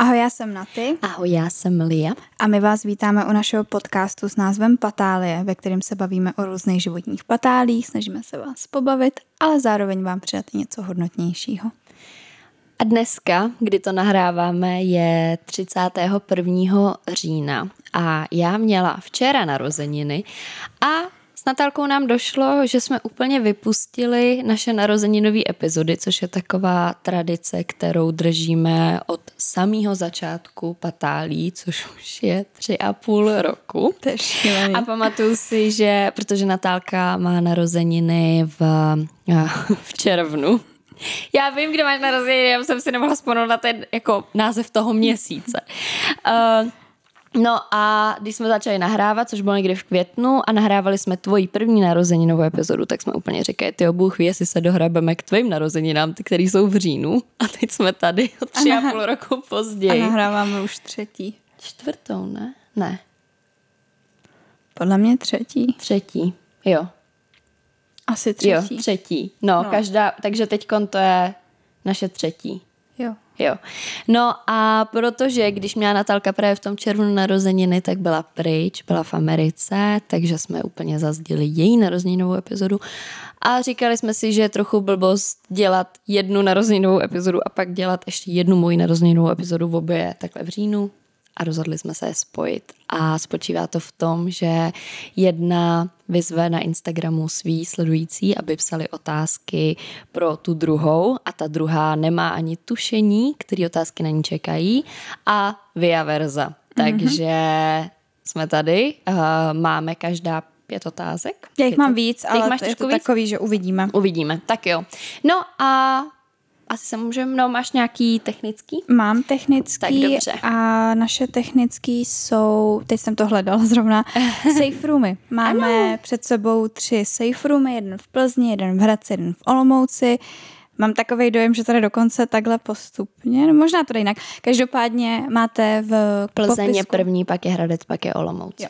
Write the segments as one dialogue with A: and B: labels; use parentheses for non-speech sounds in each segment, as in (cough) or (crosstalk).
A: Ahoj, já jsem Naty.
B: Ahoj, já jsem Lia.
A: A my vás vítáme u našeho podcastu s názvem Patálie, ve kterém se bavíme o různých životních patálích, snažíme se vás pobavit, ale zároveň vám přidat něco hodnotnějšího.
B: A dneska, kdy to nahráváme, je 31. října a já měla včera narozeniny a s Natálkou nám došlo, že jsme úplně vypustili naše narozeninové epizody, což je taková tradice, kterou držíme od samého začátku patálí, což už je tři a půl roku. A pamatuju si, že protože Natálka má narozeniny v, v červnu, já vím, kde máš narozeniny, já jsem si nemohla vzpomenout na ten jako název toho měsíce. Uh, No a když jsme začali nahrávat, což bylo někdy v květnu a nahrávali jsme tvoji první narozeninovou epizodu, tak jsme úplně říkali, ty Bůh ví, jestli se dohrabeme k tvým narozeninám, ty, které jsou v říjnu. A teď jsme tady (laughs) o tři a, a půl roku později.
A: A nahráváme už třetí.
B: Čtvrtou, ne? Ne.
A: Podle mě třetí.
B: Třetí, jo.
A: Asi třetí.
B: Jo, třetí. No, no. každá, takže teď to je naše třetí.
A: Jo.
B: No a protože, když měla Natálka právě v tom červnu narozeniny, tak byla pryč, byla v Americe, takže jsme úplně zazdili její narozeninovou epizodu a říkali jsme si, že je trochu blbost dělat jednu narozeninovou epizodu a pak dělat ještě jednu moji narozeninovou epizodu v obě takhle v říjnu, a rozhodli jsme se je spojit. A spočívá to v tom, že jedna vyzve na Instagramu svý sledující, aby psali otázky pro tu druhou a ta druhá nemá ani tušení, které otázky na ní čekají a via versa. Mm-hmm. Takže jsme tady, uh, máme každá pět otázek.
A: Já jich mám víc, ale máš je to víc? takový, že uvidíme.
B: Uvidíme, tak jo. No a asi se můžeme, no máš nějaký technický?
A: Mám technický
B: tak dobře.
A: a naše technický jsou, teď jsem to hledala zrovna, (laughs) safe roomy. Máme ano. před sebou tři safe roomy, jeden v Plzni, jeden v Hradci, jeden v Olomouci. Mám takový dojem, že tady dokonce takhle postupně, no možná to jinak. Každopádně máte v
B: Plzeň popisku... je první, pak je Hradec, pak je Olomouc. Jo.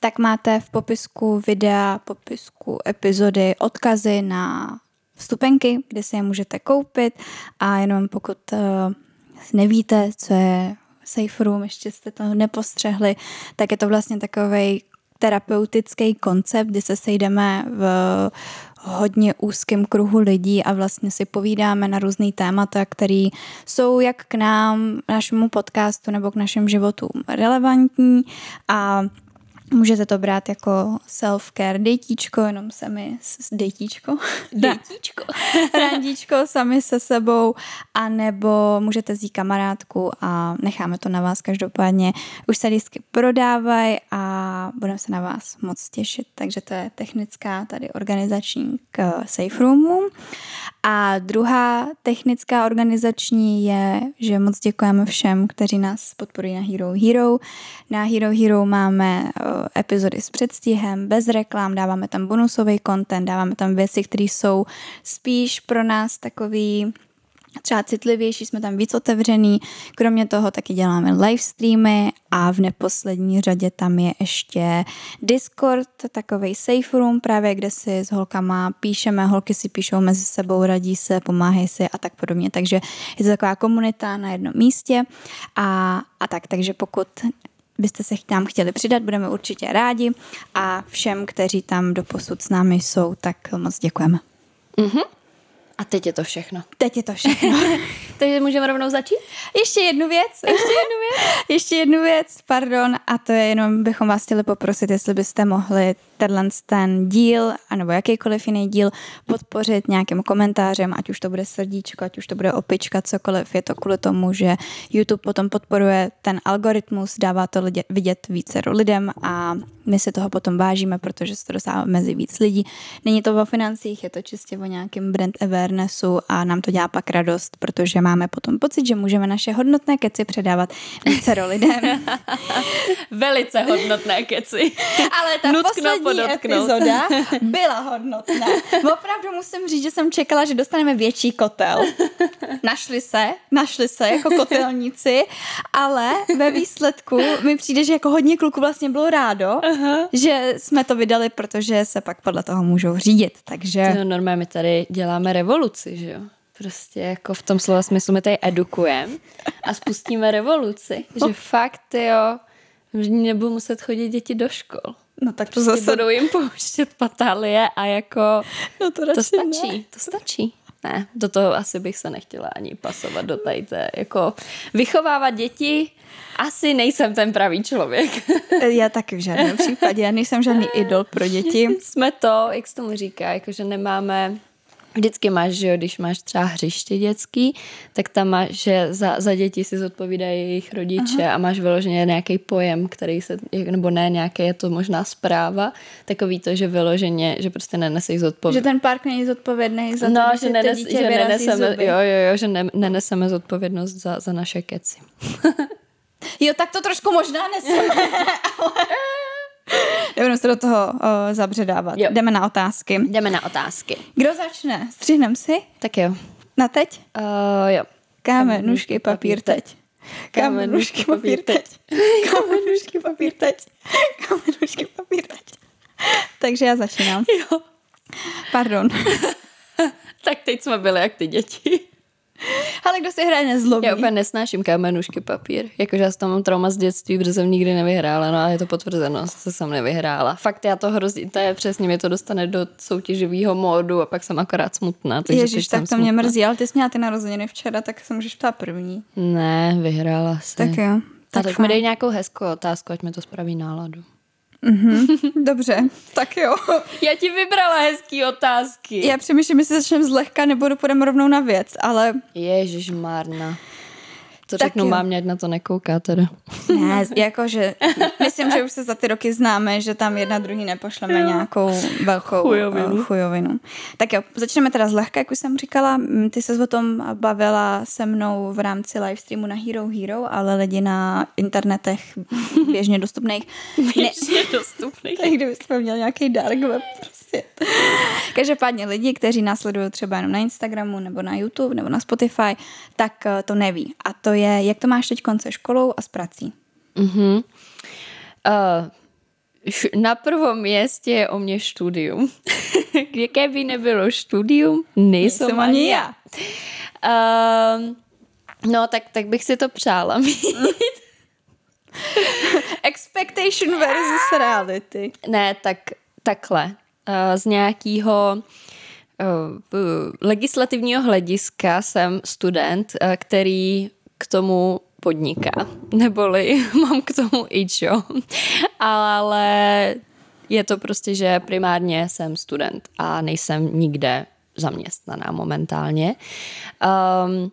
A: Tak máte v popisku videa, popisku epizody odkazy na vstupenky, kde si je můžete koupit. A jenom pokud uh, nevíte, co je safe room, ještě jste to nepostřehli, tak je to vlastně takový terapeutický koncept, kdy se sejdeme v hodně úzkém kruhu lidí a vlastně si povídáme na různý témata, které jsou jak k nám, našemu podcastu nebo k našim životům relevantní. A Můžete to brát jako self-care dejtíčko, jenom sami, dejtíčko? (laughs)
B: Dejtíčko. (laughs)
A: Randíčko sami se sebou, anebo můžete zjít kamarádku a necháme to na vás každopádně. Už se lístky prodávají a budeme se na vás moc těšit, takže to je technická tady organizační k Safe Roomu. A druhá technická organizační je, že moc děkujeme všem, kteří nás podporují na Hero Hero. Na Hero Hero máme eh, epizody s předstihem, bez reklam, dáváme tam bonusový content, dáváme tam věci, které jsou spíš pro nás takový třeba citlivější, jsme tam víc otevřený. Kromě toho taky děláme live streamy a v neposlední řadě tam je ještě Discord, takový safe room právě, kde si s holkama píšeme, holky si píšou mezi sebou, radí se, pomáhají si a tak podobně. Takže je to taková komunita na jednom místě a, a tak, takže pokud byste se tam chtěli přidat, budeme určitě rádi a všem, kteří tam doposud s námi jsou, tak moc děkujeme.
B: Mm-hmm. A teď je to všechno.
A: Teď je to všechno. (laughs)
B: Takže můžeme rovnou začít?
A: Ještě jednu věc. (laughs)
B: Ještě jednu věc.
A: Ještě jednu věc, pardon. A to je jenom, bychom vás chtěli poprosit, jestli byste mohli tenhle ten díl, anebo jakýkoliv jiný díl podpořit nějakým komentářem, ať už to bude srdíčko, ať už to bude opička, cokoliv. Je to kvůli tomu, že YouTube potom podporuje ten algoritmus, dává to lidě, vidět více lidem a my si toho potom vážíme, protože se to dostává mezi víc lidí. Není to o financích, je to čistě o nějakém brand awarenessu a nám to dělá pak radost, protože máme potom pocit, že můžeme naše hodnotné keci předávat více lidem. (laughs)
B: Velice hodnotné keci. (laughs)
A: Ale ta Nutno poslední podotknout. epizoda (laughs) byla hodnotná. Opravdu musím říct, že jsem čekala, že dostaneme větší kotel. (laughs) Našli se, našli se jako kotelníci, ale ve výsledku mi přijde, že jako hodně kluků vlastně bylo rádo, uh-huh. že jsme to vydali, protože se pak podle toho můžou řídit, takže...
B: No, normálně my tady děláme revoluci, že jo? prostě jako v tom slova smyslu my tady edukujeme a spustíme revoluci. Že (laughs) fakt, jo, že nebudu muset chodit děti do škol.
A: No tak to
B: Prostě
A: zase...
B: budou jim pouštět patálie a jako
A: No to,
B: to stačí,
A: Ne.
B: to stačí. Ne, do toho asi bych se nechtěla ani pasovat do tady té, jako vychovávat děti, asi nejsem ten pravý člověk. (laughs)
A: Já taky v žádném případě. Já nejsem žádný (laughs) idol pro děti.
B: Jsme to, jak se tomu říká, jakože nemáme Vždycky máš, že jo, když máš třeba hřiště dětský, tak tam máš, že za, za děti si zodpovídají jejich rodiče Aha. a máš vyloženě nějaký pojem, který se, nebo ne, nějaké je to možná zpráva, takový to, že vyloženě, že prostě neneseš
A: Že
B: zodpovědnost.
A: ten park není zodpovědný za to,
B: No, že, nenes,
A: dítě
B: že neneseme,
A: zuby.
B: jo, jo, jo, že ne, neneseme zodpovědnost za, za naše keci. (laughs)
A: Jo, tak to trošku možná neseme, (laughs) ale... Nebudeme se do toho uh, zabředávat.
B: Jo.
A: Jdeme na otázky.
B: Jdeme na otázky.
A: Kdo začne? Střihnem si?
B: Tak jo.
A: Na teď?
B: Uh, jo.
A: Kámen, nůžky, papír, teď. Kámen, nůžky, papír, teď. Kámen, nůžky, papír, teď. Kámen, nůžky, papír, teď. Takže já začínám.
B: Jo.
A: Pardon. (laughs)
B: Tak teď jsme byli jak ty děti. (laughs)
A: Ale kdo si hraje nezlobí?
B: Já úplně nesnáším kamenušky papír. Jakože já toho mám trauma z dětství, protože jsem nikdy nevyhrála, no a je to potvrzeno, že jsem nevyhrála. Fakt já to hrozí, to je přesně, mě to dostane do soutěživého módu a pak jsem akorát smutná. Takže
A: Ježíš, tak
B: jsem
A: to mě
B: smutná.
A: mrzí, ale ty jsi měla ty narozeniny včera, tak se můžeš ptát první.
B: Ne, vyhrála si.
A: Tak jo.
B: Tak,
A: Tak
B: mi dej nějakou hezkou otázku, ať mi to spraví náladu. (laughs)
A: Dobře, tak jo.
B: Já ti vybrala hezký otázky.
A: Já přemýšlím, jestli začneme zlehka, nebo půjdeme rovnou na věc, ale
B: Ježíš Marna. To
A: Tak
B: řeknu
A: jo.
B: mámě, ať na to nekouká teda.
A: ne, jakože myslím, že už se za ty roky známe, že tam jedna druhý nepošleme nějakou velkou
B: Chujovinu.
A: eh, chujovinu. Tak jo, začneme teda zlehka, jak už jsem říkala. Mm, Ty se o tom bavila se mnou v rámci livestreamu na Hero Hero, ale lidi na internetech běžně dostupných (laughs)
B: Běžně dostupný.
A: Tak kdybyste měl nějaký dark web prostě. (laughs) Každopádně lidi, kteří nás sledují třeba jenom na Instagramu nebo na YouTube nebo na Spotify, tak eh, to neví. A to je, jak to máš teď konce školou a s prací.
B: Uh-huh. Uh, na prvom městě je o mě studium. (laughs) Jaké by nebylo studium, nejsem,
A: Nejsem ani já.
B: Um, no, tak, tak bych si to přála mít. (laughs)
A: Expectation versus reality.
B: ne, tak takhle. Uh, z nějakého uh, legislativního hlediska jsem student, uh, který k tomu podniká. (laughs) Neboli (laughs) mám k tomu i čo. Ale je to prostě, že primárně jsem student a nejsem nikde zaměstnaná momentálně. Um,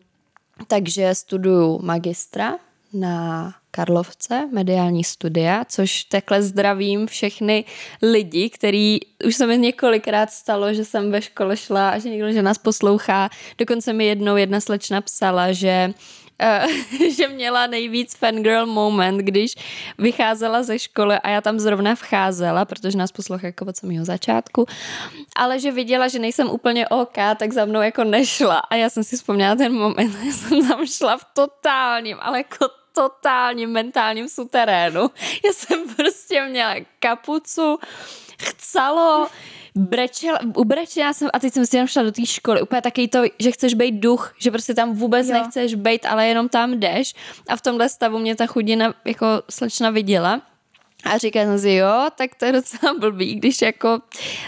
B: takže studuju magistra na Karlovce, mediální studia, což takhle zdravím všechny lidi, který už se mi několikrát stalo, že jsem ve škole šla a že někdo, že nás poslouchá. Dokonce mi jednou jedna slečna psala, že eh, (laughs) že měla nejvíc fangirl moment, když vycházela ze školy a já tam zrovna vcházela, protože nás poslouchá jako od samého začátku, ale že viděla, že nejsem úplně OK, tak za mnou jako nešla a já jsem si vzpomněla ten moment, (laughs) že jsem tam šla v totálním, ale jako totálním mentálním suterénu. Já jsem prostě měla kapucu, chcalo, brečela, ubrečela jsem a teď jsem si jenom šla do té školy. Úplně taky to, že chceš být duch, že prostě tam vůbec
A: Jo.
B: nechceš být, ale jenom tam jdeš. A v tomhle stavu mě ta chudina jako slečna viděla. A říká jsem si, jo, tak to je docela blbý, když jako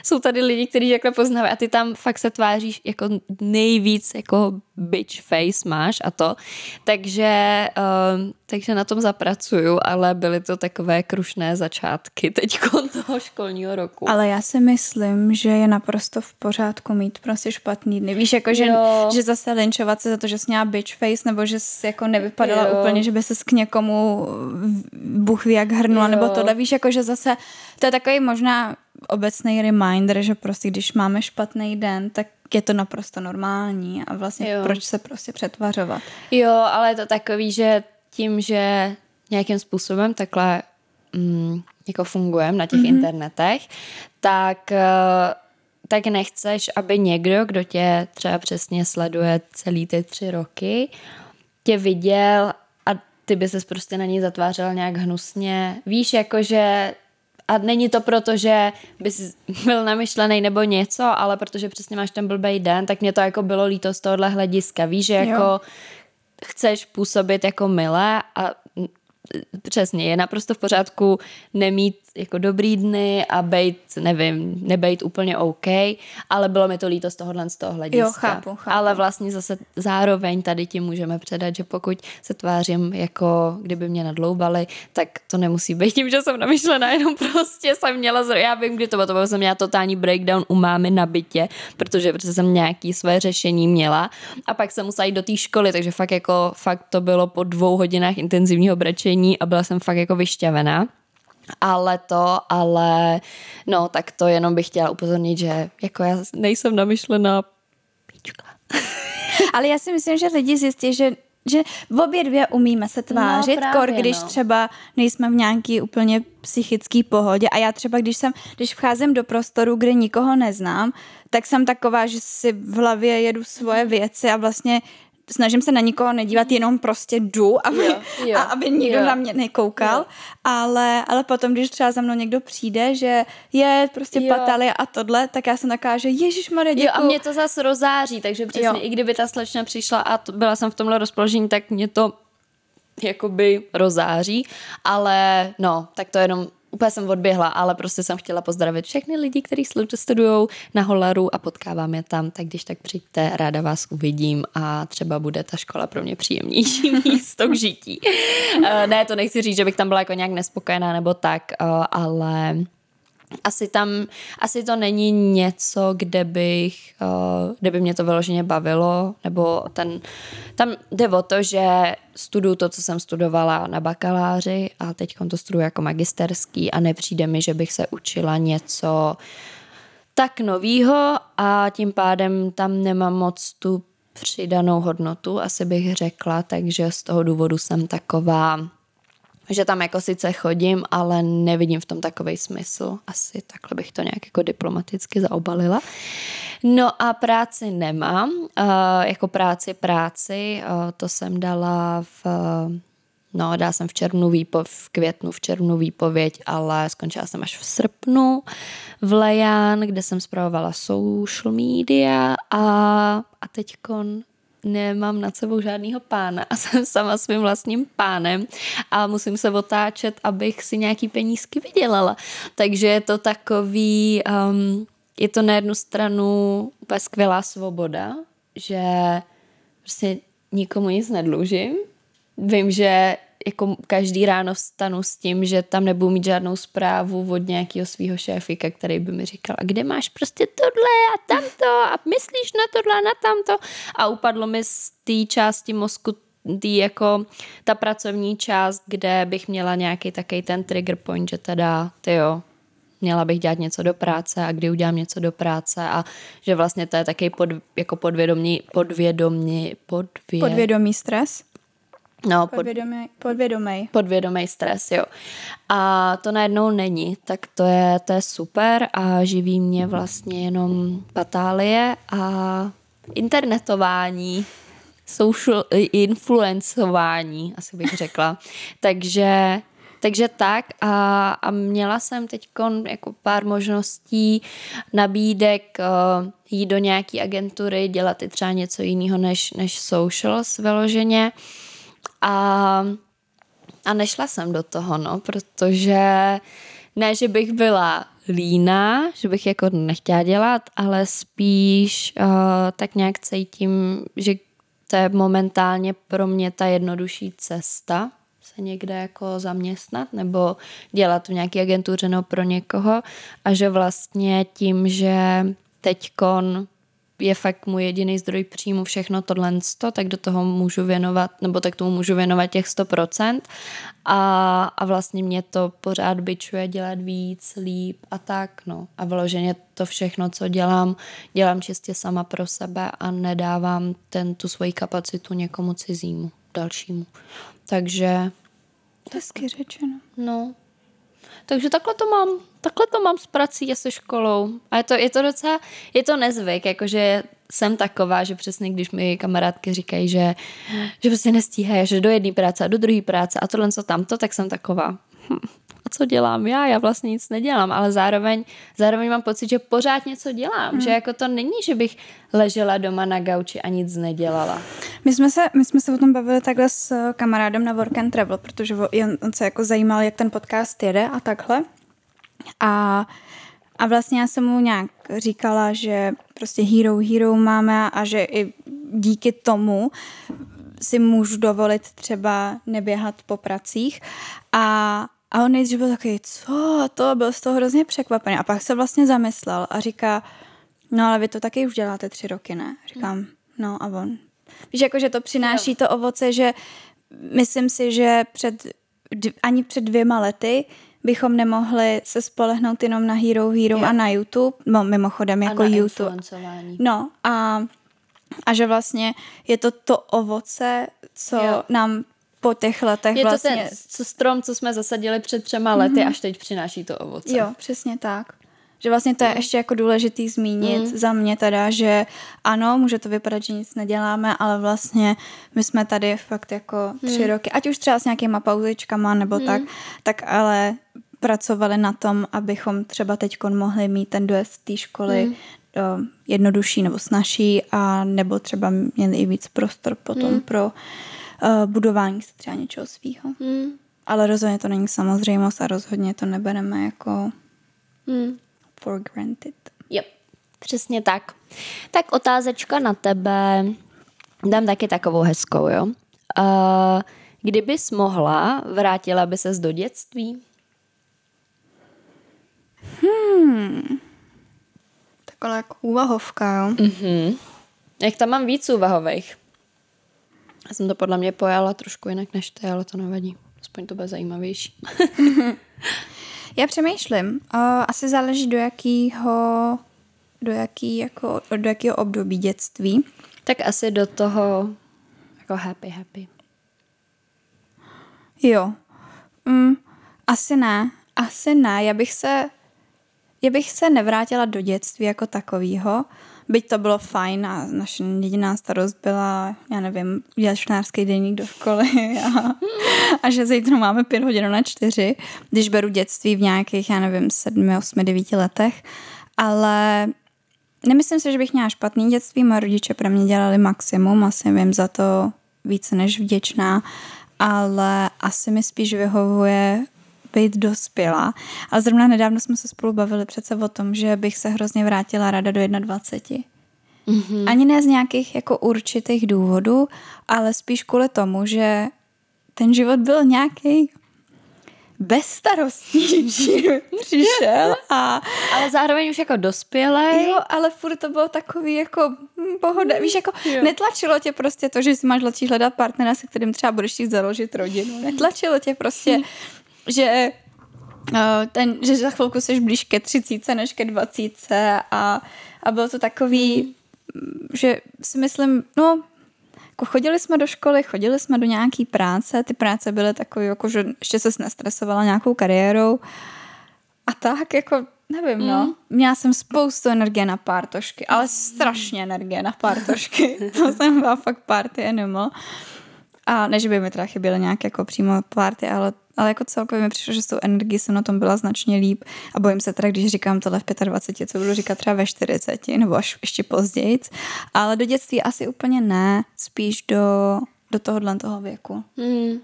B: jsou tady lidi, kteří takhle poznávají a ty tam fakt se tváříš jako nejvíc jako bitch face máš a to. Takže, um, takže na tom zapracuju, ale byly to takové krušné začátky teď toho školního roku.
A: Ale já si myslím, že je naprosto v pořádku mít prostě špatný dny. Víš, jako že,
B: Jo.
A: že zase linčovat se za to, že jsi měla bitch face, nebo že jsi jako nevypadala
B: Jo.
A: úplně, že by se k někomu Bůh ví jak hrnula,
B: Jo.
A: nebo tohle. Víš, jako že zase to je takový možná obecný reminder, že prostě když máme špatný den, tak je to naprosto normální a vlastně
B: Jo.
A: proč se prostě přetvařovat.
B: Jo, ale je to takový, že tím, že nějakým způsobem takhle mm, jako fungujeme na těch mm-hmm. internetech, tak, eh, tak nechceš, aby někdo, kdo tě třeba přesně sleduje celý ty tři roky, tě viděl a ty by ses prostě na ní zatvářel nějak hnusně. Víš, jakože A není to proto, že bys byl namyšlený nebo něco, ale protože přesně máš ten blbej den, tak mě to jako bylo líto z tohohle hlediska. Víš, že jako jo. chceš působit jako milé a přesně, je naprosto v pořádku nemít jako dobrý dny a být, nevím, nebejt úplně OK, ale bylo mi to líto z tohohle z toho hlediska.
A: Jo, chápu, chápu.
B: Ale vlastně zase zároveň tady ti můžeme předat, že pokud se tvářím jako kdyby mě nadloubali, tak to nemusí být tím, že jsem namyšlená, jenom prostě jsem měla, zro... já vím, kdy to bylo, to bylo, jsem měla totální breakdown u mámy na bytě, protože protože jsem nějaký své řešení měla a pak jsem musela jít do té školy, takže fakt jako, fakt to bylo po dvou hodinách intenzivního brečení a byla jsem fakt jako vyšťavená ale to, ale no, tak to jenom bych chtěla upozornit, že jako já nejsem namyšlená píčka. (laughs)
A: ale já si myslím, že lidi zjistí, že že v obě dvě umíme se tvářit, no, právě, kor, když no. třeba nejsme v nějaký úplně psychický pohodě a já třeba, když jsem, když vcházím do prostoru, kde nikoho neznám, tak jsem taková, že si v hlavě jedu svoje věci a vlastně snažím se na nikoho nedívat, jenom prostě jdu, aby, jo, jo, a aby nikdo jo. na mě nekoukal, jo. ale, ale potom, když třeba za mnou někdo přijde, že je prostě jo. pataly a tohle, tak já jsem taková, že Ježíš Maria,
B: Jo, a mě to zase rozáří, takže přesně, jo. i kdyby ta slečna přišla a to, byla jsem v tomhle rozpoložení, tak mě to jakoby rozáří, ale no, tak to jenom úplně jsem odběhla, ale prostě jsem chtěla pozdravit všechny lidi, kteří studují na Holaru a potkávám je tam, tak když tak přijďte, ráda vás uvidím a třeba bude ta škola pro mě příjemnější (laughs) místo k žití. Eh, ne, to nechci říct, že bych tam byla jako nějak nespokojená nebo tak, eh, ale asi tam, asi to není něco, kde bych, uh, kde by mě to vyloženě bavilo, nebo ten, tam jde o to, že studuju to, co jsem studovala na bakaláři a teď to studuju jako magisterský a nepřijde mi, že bych se učila něco tak novýho a tím pádem tam nemám moc tu přidanou hodnotu, asi bych řekla, takže z toho důvodu jsem taková že tam jako sice chodím, ale nevidím v tom takový smysl. Asi takhle bych to nějak jako diplomaticky zaobalila. No a práci nemám. Uh, jako práci práci, uh, to jsem dala v No, dala jsem v červnu výpo, v květnu, v červnu výpověď, ale skončila jsem až v srpnu v Lejan, kde jsem zpravovala social media a, a teďkon nemám nad sebou žádného pána a (laughs) jsem sama svým vlastním pánem a musím se otáčet, abych si nějaký penízky vydělala. Takže je to takový, um, je to na jednu stranu úplně skvělá svoboda, že prostě nikomu nic nedlužím. Vím, že jako každý ráno vstanu s tím, že tam nebudu mít žádnou zprávu od nějakého svého šéfika, který by mi říkal, a kde máš prostě tohle a tamto a myslíš na tohle a na tamto a upadlo mi z té části mozku tý jako ta pracovní část, kde bych měla nějaký takový ten trigger point, že teda, ty jo, měla bych dělat něco do práce a kdy udělám něco do práce a že vlastně to je taky pod, jako podvědomí, podvědomí, podvě...
A: podvědomí stres.
B: No,
A: pod, podvědomý, podvědomý.
B: Podvědomý stres, jo. A to najednou není, tak to je, to je super a živí mě vlastně jenom patálie a internetování, social influencování, asi bych řekla. (laughs) takže takže tak a, a měla jsem teď jako pár možností, nabídek uh, jít do nějaké agentury, dělat i třeba něco jiného než, než socials vyloženě. A, a nešla jsem do toho, no, protože ne, že bych byla líná, že bych jako nechtěla dělat, ale spíš uh, tak nějak cítím, že to je momentálně pro mě ta jednodušší cesta se někde jako zaměstnat nebo dělat v nějaké agentuře no pro někoho. A že vlastně tím, že teďkon je fakt můj jediný zdroj příjmu všechno tohle, tak do toho můžu věnovat, nebo tak tomu můžu věnovat těch 100% a, a vlastně mě to pořád byčuje dělat víc, líp a tak, no. A vyloženě to všechno, co dělám, dělám čistě sama pro sebe a nedávám ten, tu svoji kapacitu někomu cizímu, dalšímu. Takže...
A: Hezky řečeno.
B: No, takže takhle to mám, takhle to mám s prací a se školou. A je to, je to docela, je to nezvyk, jakože jsem taková, že přesně když mi kamarádky říkají, že, že prostě nestíhají, že do jedné práce a do druhé práce a tohle co tamto, tak jsem taková, hm, a co dělám já, já vlastně nic nedělám, ale zároveň, zároveň mám pocit, že pořád něco dělám, hmm. že jako to není, že bych ležela doma na gauči a nic nedělala.
A: My jsme se, my jsme se o tom bavili takhle s kamarádem na Work and Travel, protože on, on se jako zajímal, jak ten podcast jede a takhle. A a vlastně já jsem mu nějak říkala, že prostě Hero Hero máme a že i díky tomu si můžu dovolit třeba neběhat po pracích. A, a on nejdřív byl takový, co to, byl z toho hrozně překvapený. A pak se vlastně zamyslel a říká, no ale vy to taky už děláte tři roky, ne? Říkám, no a on. Víš, jako, že to přináší to ovoce, že myslím si, že před, ani před dvěma lety bychom nemohli se spolehnout jenom na Hero Hero jo. a na YouTube, no mimochodem jako YouTube. No a, a že vlastně je to to ovoce, co jo. nám po těch letech
B: je
A: vlastně...
B: Je to ten co strom, co jsme zasadili před třema lety, mm-hmm. až teď přináší to ovoce.
A: Jo, přesně tak. Že vlastně to je mm. ještě jako důležitý zmínit mm. za mě teda, že ano, může to vypadat, že nic neděláme, ale vlastně my jsme tady fakt jako tři mm. roky, ať už třeba s nějakýma pauzičkama nebo mm. tak, tak ale pracovali na tom, abychom třeba teď mohli mít ten dojezd té školy mm. jednodušší nebo snažší a nebo třeba měli i víc prostor potom mm. pro uh, budování se třeba něčeho svýho. Mm. Ale rozhodně to není samozřejmost a rozhodně to nebereme jako mm. For granted.
B: Yep, přesně tak. Tak otázečka na tebe. Dám taky takovou hezkou, jo. Uh, kdybys mohla, vrátila by ses do dětství?
A: Hmm. Taková jako úvahovka, jo.
B: Mm-hmm. Jak tam mám víc úvahových. Já jsem to podle mě pojala trošku jinak než ty, ale to nevadí. Aspoň to bude zajímavější. (laughs)
A: Já přemýšlím. O, asi záleží do jakého do, jaký, jako, do jakého období dětství.
B: Tak asi do toho jako happy, happy.
A: Jo. Mm, asi ne. Asi ne. Já bych se já bych se nevrátila do dětství jako takového, byť to bylo fajn a naše jediná starost byla, já nevím, udělat čtenářský denník do školy a, a že zítra máme pět hodin na čtyři, když beru dětství v nějakých, já nevím, sedmi, osmi, devíti letech, ale nemyslím si, že bych měla špatný dětství, moje rodiče pro mě dělali maximum, asi vím za to více než vděčná, ale asi mi spíš vyhovuje být dospělá. Ale zrovna nedávno jsme se spolu bavili přece o tom, že bych se hrozně vrátila rada do 21. Mm-hmm. Ani ne z nějakých jako určitých důvodů, ale spíš kvůli tomu, že ten život byl nějaký bezstarostní (laughs) přišel a...
B: Ale zároveň už jako dospělej.
A: Jo, ale furt to bylo takový jako pohoda. Víš, jako jo. netlačilo tě prostě to, že si máš začít hledat partnera, se kterým třeba budeš chtít založit rodinu. Netlačilo tě prostě (laughs) že eh, ten, že za chvilku jsi blíž ke třicíce než ke dvacíce a, a bylo to takový, že si myslím, no, jako chodili jsme do školy, chodili jsme do nějaký práce, ty práce byly takové, jako, že ještě se nestresovala nějakou kariérou a tak, jako nevím, no. mm. no. Měla jsem spoustu energie na pártošky, ale strašně energie na pártošky. (laughs) to jsem byla fakt party animal. A než by mi teda chyběly nějaké jako přímo party, ale ale jako celkově mi přišlo, že s tou energií jsem na tom byla značně líp a bojím se teda, když říkám tohle v 25, co budu říkat třeba ve 40 nebo až ještě později, ale do dětství asi úplně ne, spíš do, do tohohle toho věku. Mm.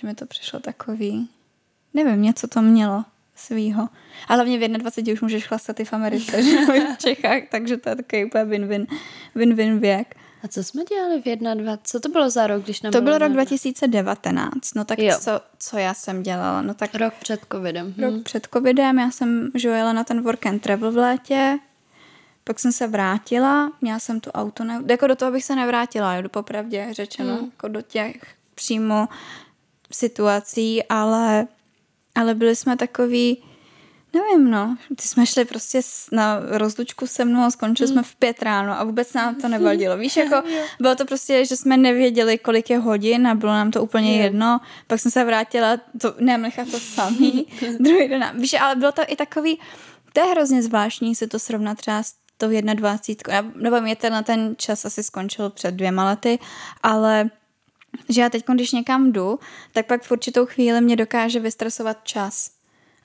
A: Že mi to přišlo takový, nevím, něco to mělo svýho. A hlavně v 21 už můžeš chlastat i v Americe, že v Čechách, takže to je takový úplně win-win, win-win věk.
B: A co jsme dělali v 21? Co to bylo za rok, když nám
A: To byl rok 2019. No tak co, co já jsem dělala? No tak
B: rok před covidem.
A: Rok hmm. před covidem. Já jsem žojela na ten work and travel v létě. Pak jsem se vrátila. Měla jsem tu auto. Ne... Jako do toho bych se nevrátila, jo, do popravdě řečeno. Hmm. Jako do těch přímo situací, ale, ale byli jsme takový Nevím, no. Ty jsme šli prostě na rozlučku se mnou a skončili mm. jsme v pět ráno a vůbec nám to nevadilo. Víš, jako (laughs) bylo to prostě, že jsme nevěděli, kolik je hodin a bylo nám to úplně je. jedno. Pak jsem se vrátila, to nechat to samý. (laughs) Druhý den. Víš, ale bylo to i takový, to je hrozně zvláštní si to srovnat třeba s tou 21. Nebo mě ten, ten čas asi skončil před dvěma lety, ale že já teď, když někam jdu, tak pak v určitou chvíli mě dokáže vystresovat čas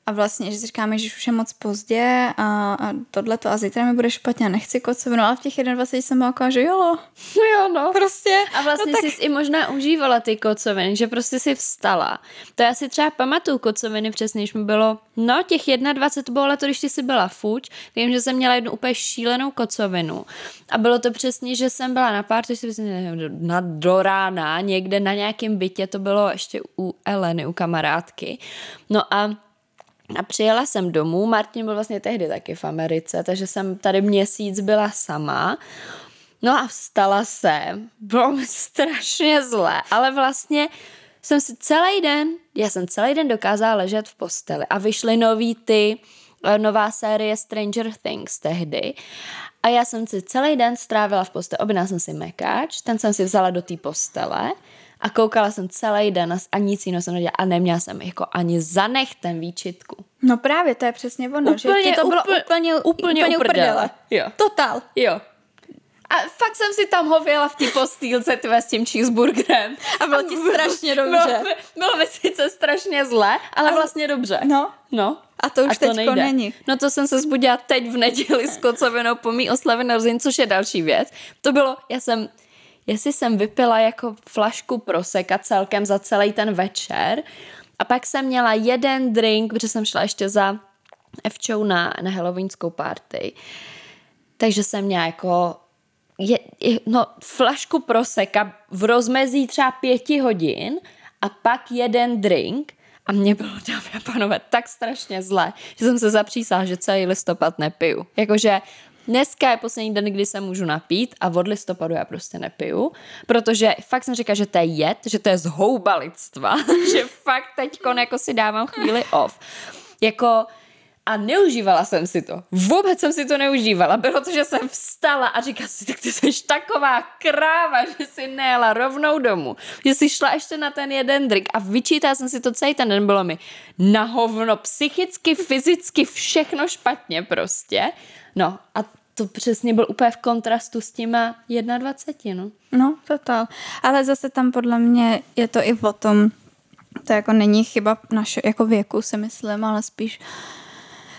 A: a vlastně, že si říkáme, že už je moc pozdě a, a tohle to a zítra mi bude špatně a nechci kocovinu, ale v těch 21 jsem byla jako, že jo,
B: jo, no.
A: prostě.
B: A vlastně
A: no
B: tak... jsi i možná užívala ty kocoviny, že prostě si vstala. To já si třeba pamatuju kocoviny přesně, když mi bylo, no těch 21 to bylo leto, když ty jsi byla fuč, vím, že jsem měla jednu úplně šílenou kocovinu. A bylo to přesně, že jsem byla na pár, si na do rána, někde na nějakém bytě, to bylo ještě u Eleny, u kamarádky. No a a přijela jsem domů, Martin byl vlastně tehdy taky v Americe, takže jsem tady měsíc byla sama. No a vstala jsem, bylo mi strašně zlé, ale vlastně jsem si celý den, já jsem celý den dokázala ležet v posteli a vyšly nový ty, eh, nová série Stranger Things tehdy a já jsem si celý den strávila v posteli, objednala jsem si mekáč, ten jsem si vzala do té postele a koukala jsem celý den a nic jiného jsem nedělala a neměla jsem jako ani zanech ten výčitku.
A: No právě, to je přesně ono, úplně, že ti to bylo úplně, úplně, úplně, úplně uprdele.
B: Jo.
A: Total.
B: Jo. A fakt jsem si tam hověla v té postýlce tyhle s tím cheeseburgerem.
A: A bylo ti (laughs) strašně dobře.
B: Bylo, bylo mi sice strašně zle, ale, ale vlastně dobře.
A: No.
B: No.
A: A to už a to teďko není.
B: No to jsem se zbudila teď v neděli s kocovinou po mý oslavě narozenin, což je další věc. To bylo, já jsem jestli jsem vypila jako flašku proseka celkem za celý ten večer a pak jsem měla jeden drink, protože jsem šla ještě za Evčou na, na halloweenskou party. Takže jsem měla jako je, je, no, flašku proseka v rozmezí třeba pěti hodin a pak jeden drink a mě bylo, dámy a tak strašně zle, že jsem se zapřísala, že celý listopad nepiju. Jakože Dneska je poslední den, kdy se můžu napít a od listopadu já prostě nepiju, protože fakt jsem říkala, že to je jed, že to je zhouba lidstva, (laughs) že fakt teď jako si dávám chvíli off. Jako a neužívala jsem si to. Vůbec jsem si to neužívala. Bylo to, že jsem vstala a říkala si, tak ty jsi taková kráva, že si nejela rovnou domů. Že jsi šla ještě na ten jeden drink a vyčítala jsem si to celý ten den. Bylo mi na hovno, psychicky, fyzicky, všechno špatně prostě. No a to přesně byl úplně v kontrastu s těma 21, no.
A: No, total. Ale zase tam podle mě je to i o tom, to jako není chyba naše jako věku, si myslím, ale spíš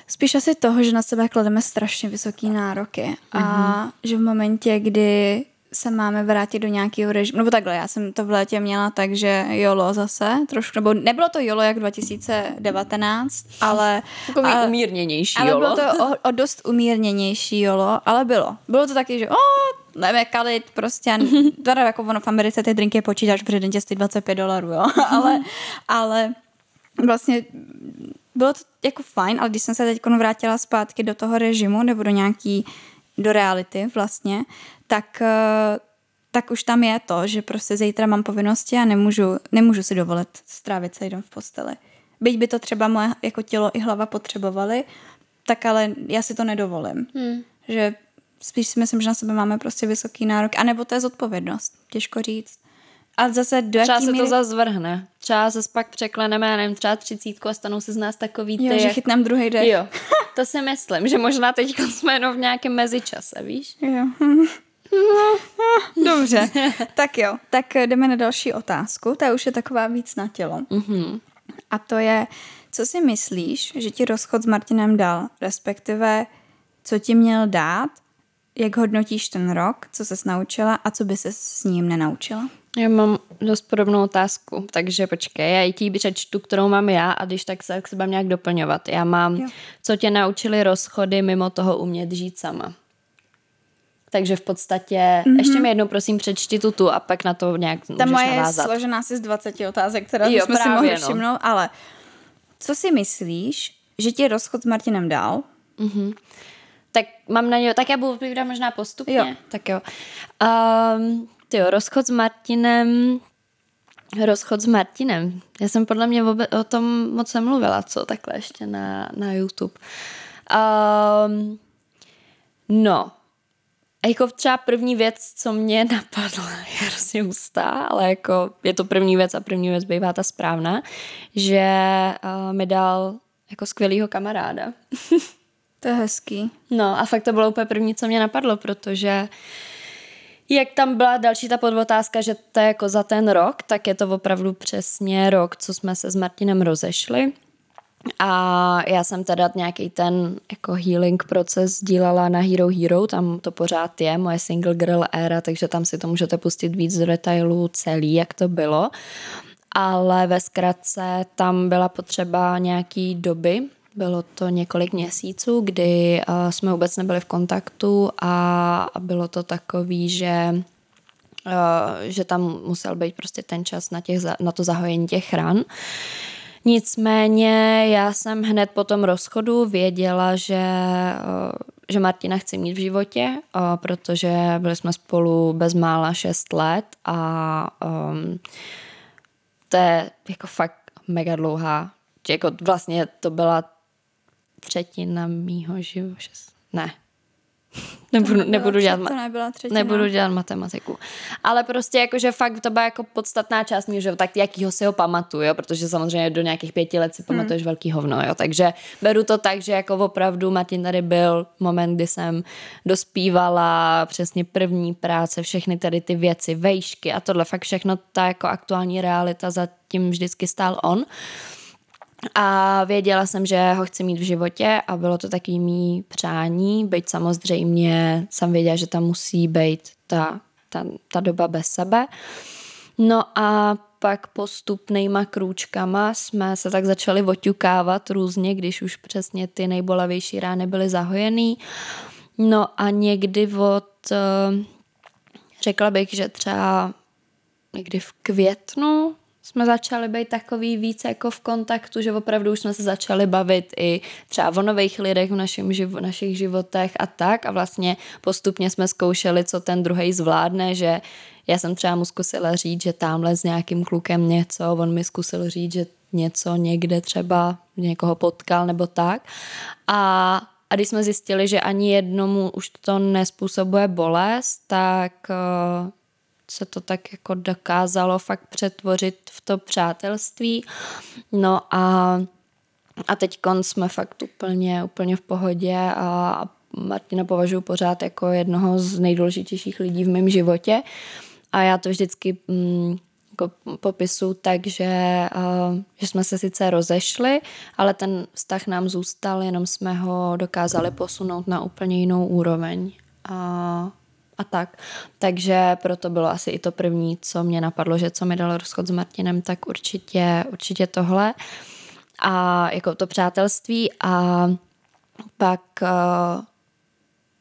A: spíš asi toho, že na sebe klademe strašně vysoké nároky mm-hmm. a mhm. že v momentě, kdy se máme vrátit do nějakého režimu, nebo takhle, já jsem to v létě měla tak, že jolo zase, trošku, nebo nebylo to jolo jak 2019, ale...
B: Takový ale, umírněnější
A: ale
B: jolo.
A: bylo to o, o dost umírněnější jolo, ale bylo. Bylo to taky, že o, nevím, kalit prostě, (laughs) teda jako ono v Americe ty drinky počítáš, protože den tě 25 dolarů, jo, (laughs) ale, ale vlastně bylo to jako fajn, ale když jsem se teď vrátila zpátky do toho režimu nebo do nějaký, do reality vlastně, tak, eh, tak už tam je to, že prostě zítra mám povinnosti a nemůžu, nemůžu si dovolit strávit celý den v posteli. Byť by to třeba moje jako tělo i hlava potřebovaly, tak ale já si to nedovolím. Hmm. Že spíš si myslím, že na sebe máme prostě vysoký nárok. A nebo to je zodpovědnost. Těžko říct. A zase do
B: Třeba se
A: míry...
B: to zase zvrhne. Třeba se pak překleneme, já nevím, třeba třicítku a stanou se z nás takový ty...
A: Jo, že chytneme druhý den.
B: Jo, to si myslím, že možná teď jsme jenom v nějakém mezičase, víš?
A: Jo. (laughs) (laughs) Dobře, tak jo, tak jdeme na další otázku, ta už je taková víc na tělo.
B: Mm-hmm.
A: A to je, co si myslíš, že ti rozchod s Martinem dal, respektive co ti měl dát, jak hodnotíš ten rok, co ses naučila a co by se s ním nenaučila?
B: Já mám dost podobnou otázku, takže počkej, já i ti přečtu, kterou mám já a když tak se k sebe nějak doplňovat. Já mám, jo. co tě naučili rozchody mimo toho umět žít sama. Takže v podstatě, mm-hmm. ještě mi jednou prosím přečti tu tu a pak na to nějak
A: Ta moje
B: navázat.
A: je složená asi z 20 otázek, které jo, jsme si mohli no. všimnout, ale co si myslíš, že ti rozchod s Martinem dal?
B: Mm-hmm. Tak mám na něj, tak já budu vypovídat možná postupně.
A: Jo.
B: Tak jo. Um, ty jo, rozchod s Martinem, rozchod s Martinem. Já jsem podle mě o tom moc nemluvila, co takhle ještě na, na YouTube. Um, no, a jako třeba první věc, co mě (laughs) napadla, je hrozně hustá, ale jako je to první věc a první věc bývá ta správná, že uh, mi dal jako skvělýho kamaráda. (laughs)
A: to je hezký.
B: No a fakt to bylo úplně první, co mě napadlo, protože jak tam byla další ta podotázka, že to je jako za ten rok, tak je to opravdu přesně rok, co jsme se s Martinem rozešli. A já jsem teda nějaký ten jako healing proces dílala na Hero Hero, tam to pořád je, moje single girl era, takže tam si to můžete pustit víc do detailů celý, jak to bylo. Ale ve zkratce tam byla potřeba nějaký doby, bylo to několik měsíců, kdy uh, jsme vůbec nebyli v kontaktu a bylo to takový, že uh, že tam musel být prostě ten čas na, těch, na to zahojení těch ran. Nicméně já jsem hned po tom rozchodu věděla, že, uh, že Martina chci mít v životě, uh, protože byli jsme spolu bezmála 6 let a um, to je jako fakt mega dlouhá jako vlastně to byla třetina mýho života. Ne. Nebudu, nebudu, dělat,
A: to nebyla třetina.
B: nebudu dělat matematiku. Ale prostě jakože fakt to byla jako podstatná část mého života, tak jakýho si ho pamatuju, jo? protože samozřejmě do nějakých pěti let si hmm. pamatuješ hmm. velký hovno, jo? takže beru to tak, že jako opravdu Martin tady byl moment, kdy jsem dospívala přesně první práce, všechny tady ty věci, vejšky a tohle, fakt všechno ta jako aktuální realita za tím vždycky stál on. A věděla jsem, že ho chci mít v životě a bylo to taky mý přání, byť samozřejmě jsem věděla, že tam musí být ta, ta, ta doba bez sebe. No a pak postupnýma krůčkama jsme se tak začali oťukávat různě, když už přesně ty nejbolavější rány byly zahojený. No a někdy od, eh, řekla bych, že třeba někdy v květnu jsme začali být takový víc jako v kontaktu, že opravdu už jsme se začali bavit i třeba o nových lidech v našim živo, našich životech a tak. A vlastně postupně jsme zkoušeli, co ten druhý zvládne, že já jsem třeba mu zkusila říct, že tamhle s nějakým klukem něco, on mi zkusil říct, že něco někde třeba někoho potkal nebo tak. A a když jsme zjistili, že ani jednomu už to nespůsobuje bolest, tak uh, se to tak jako dokázalo fakt přetvořit v to přátelství. No a, a teď jsme fakt úplně, úplně v pohodě a Martina považuji pořád jako jednoho z nejdůležitějších lidí v mém životě a já to vždycky mm, jako popisu tak, že, uh, že jsme se sice rozešli, ale ten vztah nám zůstal, jenom jsme ho dokázali posunout na úplně jinou úroveň. A a tak. Takže proto bylo asi i to první, co mě napadlo, že co mi dalo rozchod s Martinem, tak určitě, určitě tohle. A jako to přátelství a pak, uh,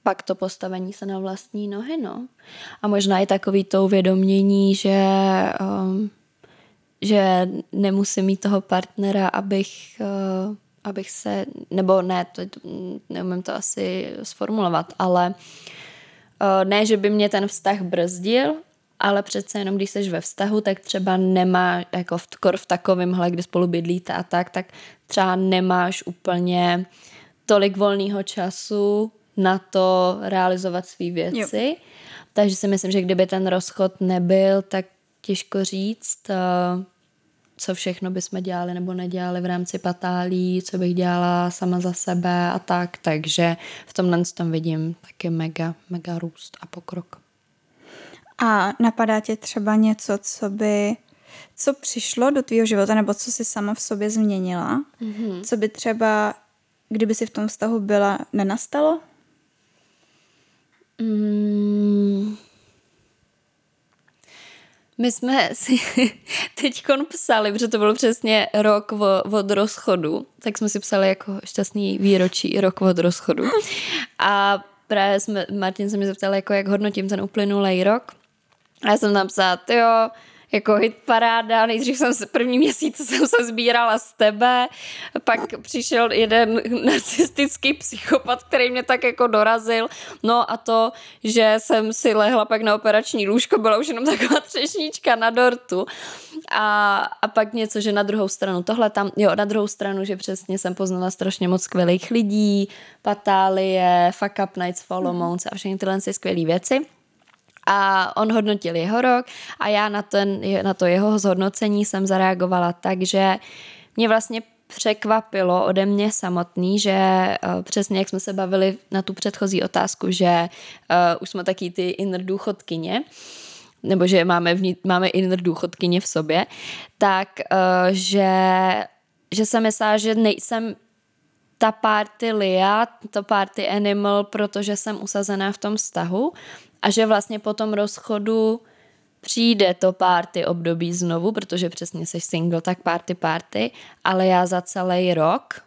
B: pak to postavení se na vlastní nohy, no. A možná i takový to uvědomění, že, um, že nemusím mít toho partnera, abych, uh, abych se, nebo ne, to, neumím to asi sformulovat, ale uh, Eh, ne, že by mě ten vztah brzdil, ale přece jenom když jsi ve vztahu, tak třeba nemá, jako v, v takovémhle, kde spolu bydlíte a tak, tak třeba nemáš úplně tolik volného času na to realizovat své věci. Jo. Takže si myslím, že kdyby ten rozchod nebyl, tak těžko říct, uh, co všechno bychom dělali nebo nedělali v rámci patálí, co bych dělala sama za sebe a tak, takže v tomhle tom vidím taky mega, mega růst a pokrok.
A: A napadá tě třeba něco, co by, co přišlo do tvýho života, nebo co si sama v sobě změnila, mm-hmm. co by třeba, kdyby si v tom vztahu byla, nenastalo?
B: Mm, my jsme si (laughs) teď psali, protože to byl přesně rok od rozchodu, tak jsme si psali jako šťastný výročí rok od rozchodu. A právě jsme, Martin se mi zeptal, jako jak hodnotím ten uplynulý rok. A já jsem tam psala, jo, jako hit paráda. Nejdřív jsem se první měsíc jsem se sbírala z tebe, pak přišel jeden narcistický psychopat, který mě tak jako dorazil. No a to, že jsem si lehla pak na operační lůžko, byla už jenom taková třešnička na dortu. A, a pak něco, že na druhou stranu tohle tam, jo, na druhou stranu, že přesně jsem poznala strašně moc skvělých lidí, Patálie, Fuck Up Nights, Follow mm. a všechny tyhle skvělé věci a on hodnotil jeho rok a já na, ten, na to jeho zhodnocení jsem zareagovala tak, že mě vlastně překvapilo ode mě samotný, že uh, přesně jak jsme se bavili na tu předchozí otázku, že uh, už jsme taky ty inner důchodkyně, nebo že máme, vní, máme inner důchodkyně v sobě, tak uh, že že jsem myslela, že nejsem ta party Lia, to party animal, protože jsem usazená v tom vztahu a že vlastně po tom rozchodu přijde to party období znovu, protože přesně jsi single, tak party party, ale já za celý rok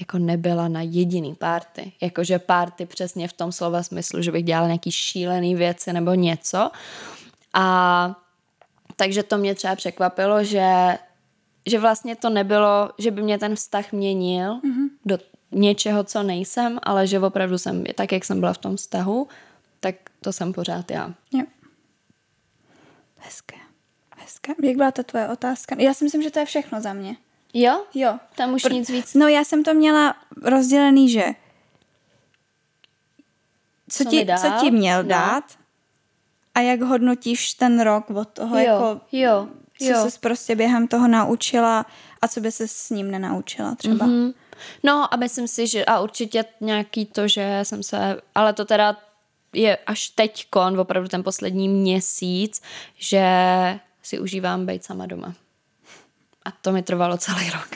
B: jako nebyla na jediný party. Jakože party přesně v tom slova smyslu, že bych dělala nějaký šílený věci nebo něco. A takže to mě třeba překvapilo, že, že vlastně to nebylo, že by mě ten vztah měnil mm-hmm. do něčeho, co nejsem, ale že opravdu jsem, tak jak jsem byla v tom vztahu, tak to jsem pořád já.
A: Jo. Hezké. Hezké. Jak byla to tvoje otázka? Já si myslím, že to je všechno za mě.
B: Jo?
A: Jo.
B: Tam už Pr- nic víc.
A: No já jsem to měla rozdělený, že co,
B: Co
A: ti,
B: dál?
A: co ti měl
B: No.
A: dát a jak hodnotíš ten rok od toho,
B: Jo,
A: jako
B: jo,
A: co
B: jo.
A: jsi prostě během toho naučila a co by se s ním nenaučila třeba. Mm-hmm.
B: Mhm. No a myslím si, že a určitě nějaký to, že jsem se, ale to teda je až teď kon, opravdu ten poslední měsíc, že si užívám být sama doma. A to mi trvalo celý rok.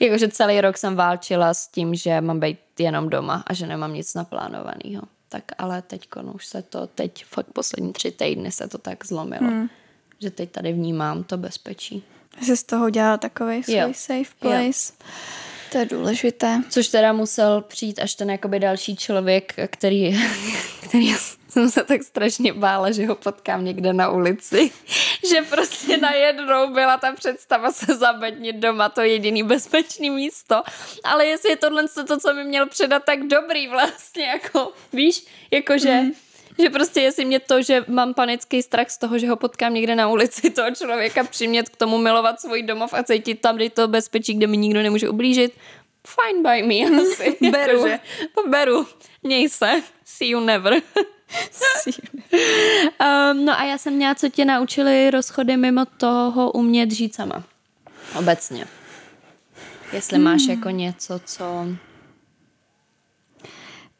B: Jakože celý rok jsem válčila s tím, že mám být jenom doma a že nemám nic naplánovaného. Tak ale teď už se to, teď fakt poslední tři týdny se to tak zlomilo. Hmm. Že teď tady vnímám to bezpečí.
A: Jsi z toho dělala takový svůj
B: Jo.
A: safe place. To je důležité.
B: Což teda musel přijít až ten jakoby další člověk, který, (laughs) který jsem se tak strašně bála, že ho potkám někde na ulici. (laughs) Že prostě najednou byla ta představa se zabednit doma, to jediný bezpečný místo. Ale jestli je tohle to, co mi měl předat, tak dobrý vlastně, jako víš, jakože... Mm. Že prostě jestli mě to, že mám panický strach z toho, že ho potkám někde na ulici, toho člověka přimět k tomu milovat svůj domov a cítit tam, kde to bezpečí, kde mi nikdo nemůže ublížit, fine by me (laughs) asi.
A: Beru.
B: Jakože, beru. Měj se. See you never. (laughs) um, no a já jsem měla, co tě naučili rozchody mimo toho umět žít sama. Obecně. Jestli hmm. máš jako něco, co...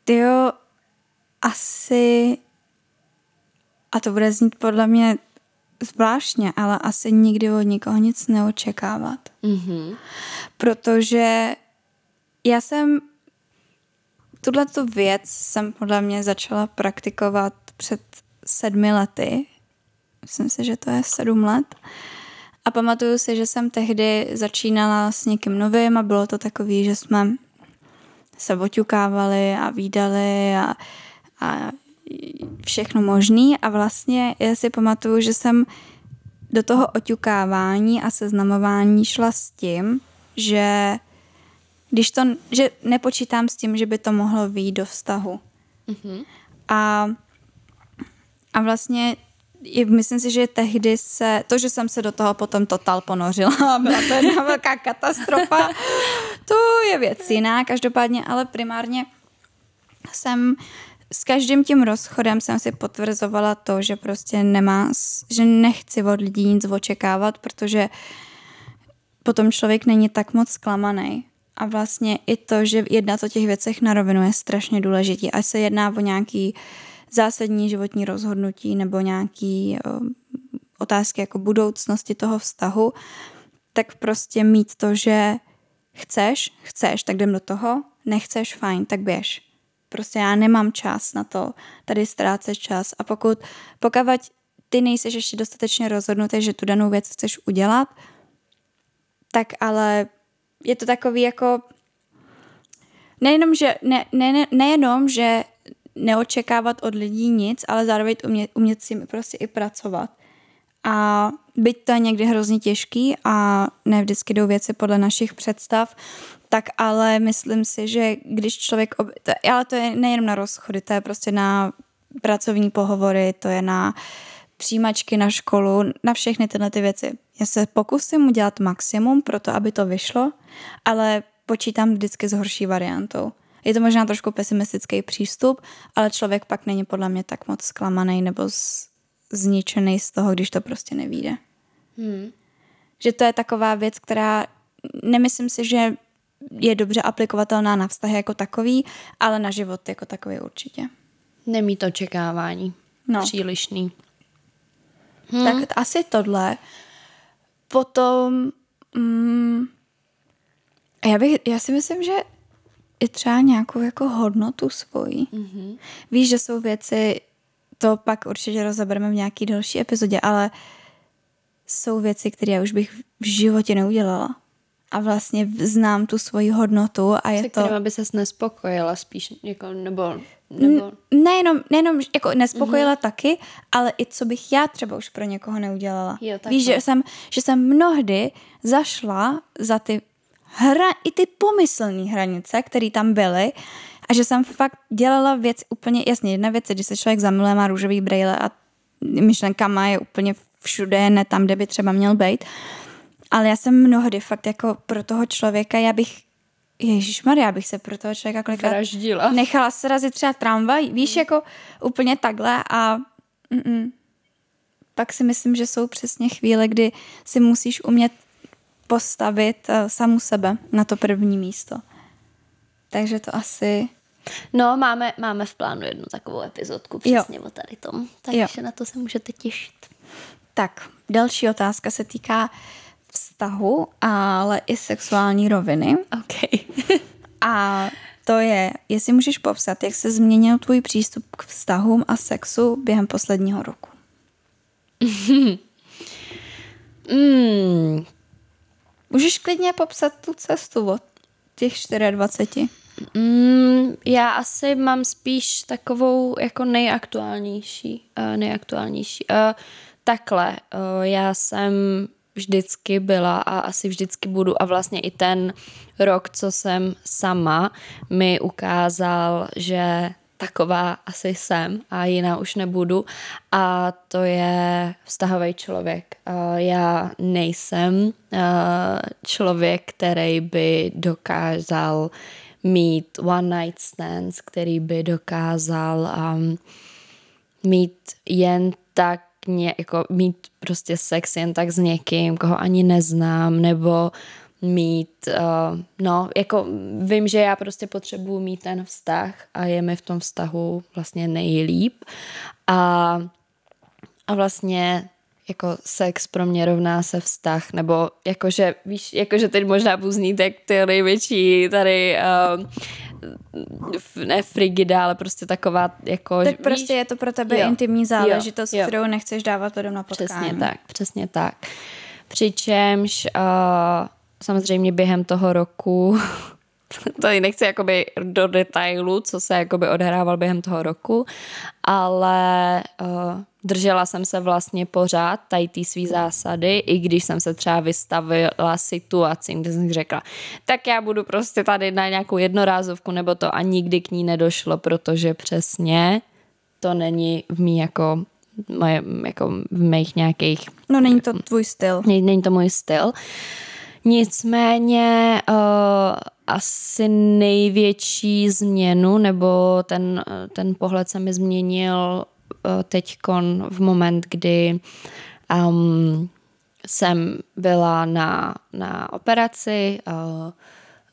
A: Ty jo, asi, a to bude znít podle mě zvláštně, ale asi nikdy od nikoho nic neočekávat.
B: Mm-hmm.
A: Protože já jsem tuhle tu věc jsem podle mě začala praktikovat před sedmi lety. Myslím si, že to je sedm let. A pamatuju si, že jsem tehdy začínala s někým novým a bylo to takový, že jsme se oťukávali a výdali a, a všechno možný a vlastně já si pamatuju, že jsem do toho oťukávání a seznamování šla s tím, že když to, že nepočítám s tím, že by to mohlo výjít do vztahu.
B: Mm-hmm.
A: A, a vlastně myslím si, že tehdy se, to, že jsem se do toho potom total ponořila, (laughs) byla to jedna velká katastrofa, to je věc jiná, každopádně, ale primárně jsem s každým tím rozchodem jsem si potvrzovala to, že prostě nemá, že nechci od lidí nic očekávat, protože potom člověk není tak moc zklamaný. A vlastně i to, že jednat o těch věcech na rovinu je strašně důležitý. Ať se jedná o nějaký zásadní životní rozhodnutí nebo nějaký o, otázky jako budoucnosti toho vztahu, tak prostě mít to, že chceš, chceš, tak jdem do toho, nechceš, fajn, tak běž. Prostě já nemám čas na to tady ztrácet čas a pokud, pokud ty nejseš ještě dostatečně rozhodnutý, že tu danou věc chceš udělat, tak ale je to takový jako nejenom, že, ne, ne, nejenom, že neočekávat od lidí nic, ale zároveň umět, umět si prostě i pracovat. A byť to je někdy hrozně těžký a ne vždycky jdou věci podle našich představ, tak ale myslím si, že když člověk, ob... to, ale to je nejenom na rozchody, to je prostě na pracovní pohovory, to je na přijímačky na školu, na všechny tyhle ty věci. Já se pokusím udělat maximum pro to, aby to vyšlo, ale počítám vždycky s horší variantou. Je to možná trošku pesimistický přístup, ale člověk pak není podle mě tak moc zklamaný nebo z, zničený z toho, když to prostě nevíde.
B: Hmm.
A: Že to je taková věc, která nemyslím si, že je dobře aplikovatelná na vztahy jako takový, ale na život jako takový určitě.
B: Nemít očekávání.
A: No.
B: Přílišný.
A: Hmm. Tak asi tohle. Potom mm, já, bych, já si myslím, že i třeba nějakou jako hodnotu svoji.
B: Mhm.
A: Víš, že jsou věci, to pak určitě rozebereme v nějaký další epizodě, ale jsou věci, které já už bych v životě neudělala. A vlastně znám tu svoji hodnotu a je
B: Se
A: to...
B: kterým by ses nespokojila spíš, jako, nebo, nebo
A: Nejenom, nejenom jako nespokojila mm-hmm. taky, ale i co bych já třeba už pro někoho neudělala.
B: Jo, takhle.
A: Víš, že jsem, že jsem mnohdy zašla za ty hra, i ty pomyslné hranice, které tam byly a že jsem fakt dělala věc úplně, jasně, jedna věc je, když se člověk zamiluje, má růžový brýle a myšlenkama je úplně všude, ne tam, kde by třeba měl být. Ale já jsem mnohdy fakt jako pro toho člověka, já bych Ježíš já bych se pro toho člověka kolikrát
B: Vraždila.
A: nechala srazit třeba tramvaj, víš, jako úplně takhle a mm-mm. pak si myslím, že jsou přesně chvíle, kdy si musíš umět postavit uh, samu sebe na to první místo. Takže to asi...
B: No, máme, máme v plánu jednu takovou epizodku přesně jo. o tady tom, takže jo. na to se můžete těšit.
A: Tak, další otázka se týká vztahu, ale i sexuální roviny.
B: OK.
A: a to je, jestli můžeš popsat, jak se změnil tvůj přístup k vztahům a sexu během posledního roku. (laughs)
B: mm.
A: Můžeš klidně popsat tu cestu od těch 24.
B: Mm, já asi mám spíš takovou jako nejaktuálnější. Uh, nejaktuálnější. Uh, takhle, uh, já jsem vždycky byla a asi vždycky budu a vlastně i ten rok, co jsem sama, mi ukázal, že taková asi jsem a jiná už nebudu a to je vztahový člověk. Já nejsem člověk, který by dokázal mít one night stands, který by dokázal mít jen tak ně, jako mít prostě sex jen tak s někým, koho ani neznám, nebo mít, uh, no, jako vím, že já prostě potřebuju mít ten vztah a je mi v tom vztahu vlastně nejlíp. A, a vlastně jako sex pro mě rovná se vztah, nebo jakože, víš, jakože teď možná budu znít jak ty největší tady uh, ne frigida, ale prostě taková jako...
A: Tak prostě je to pro tebe jo, intimní záležitost, jo, kterou nechceš dávat lidem na potkání.
B: Přesně tak, přesně tak. Přičemž uh, samozřejmě během toho roku (laughs) tady nechci jakoby do detailu, co se jakoby odhrával během toho roku, ale uh, držela jsem se vlastně pořád tady ty svý zásady, i když jsem se třeba vystavila situacím, kde jsem řekla, tak já budu prostě tady na nějakou jednorázovku nebo to a nikdy k ní nedošlo, protože přesně to není v mý jako moje, jako v mých nějakých...
A: No není to tvůj styl.
B: Není, není to můj styl. Nicméně uh, asi největší změnu, nebo ten, ten pohled se mi změnil uh, teďkon v moment, kdy um, jsem byla na, na operaci uh,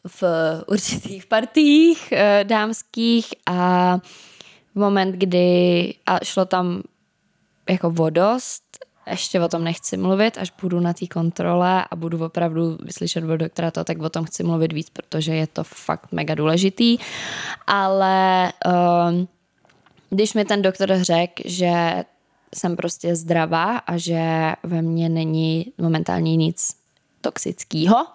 B: v určitých partiích uh, dámských a v moment, kdy a šlo tam jako vodost, ještě o tom nechci mluvit, až budu na té kontrole a budu opravdu vyslyšet od doktora to, tak o tom chci mluvit víc, protože je to fakt mega důležitý. Ale um, když mi ten doktor řekl, že jsem prostě zdravá a že ve mně není momentálně nic toxického,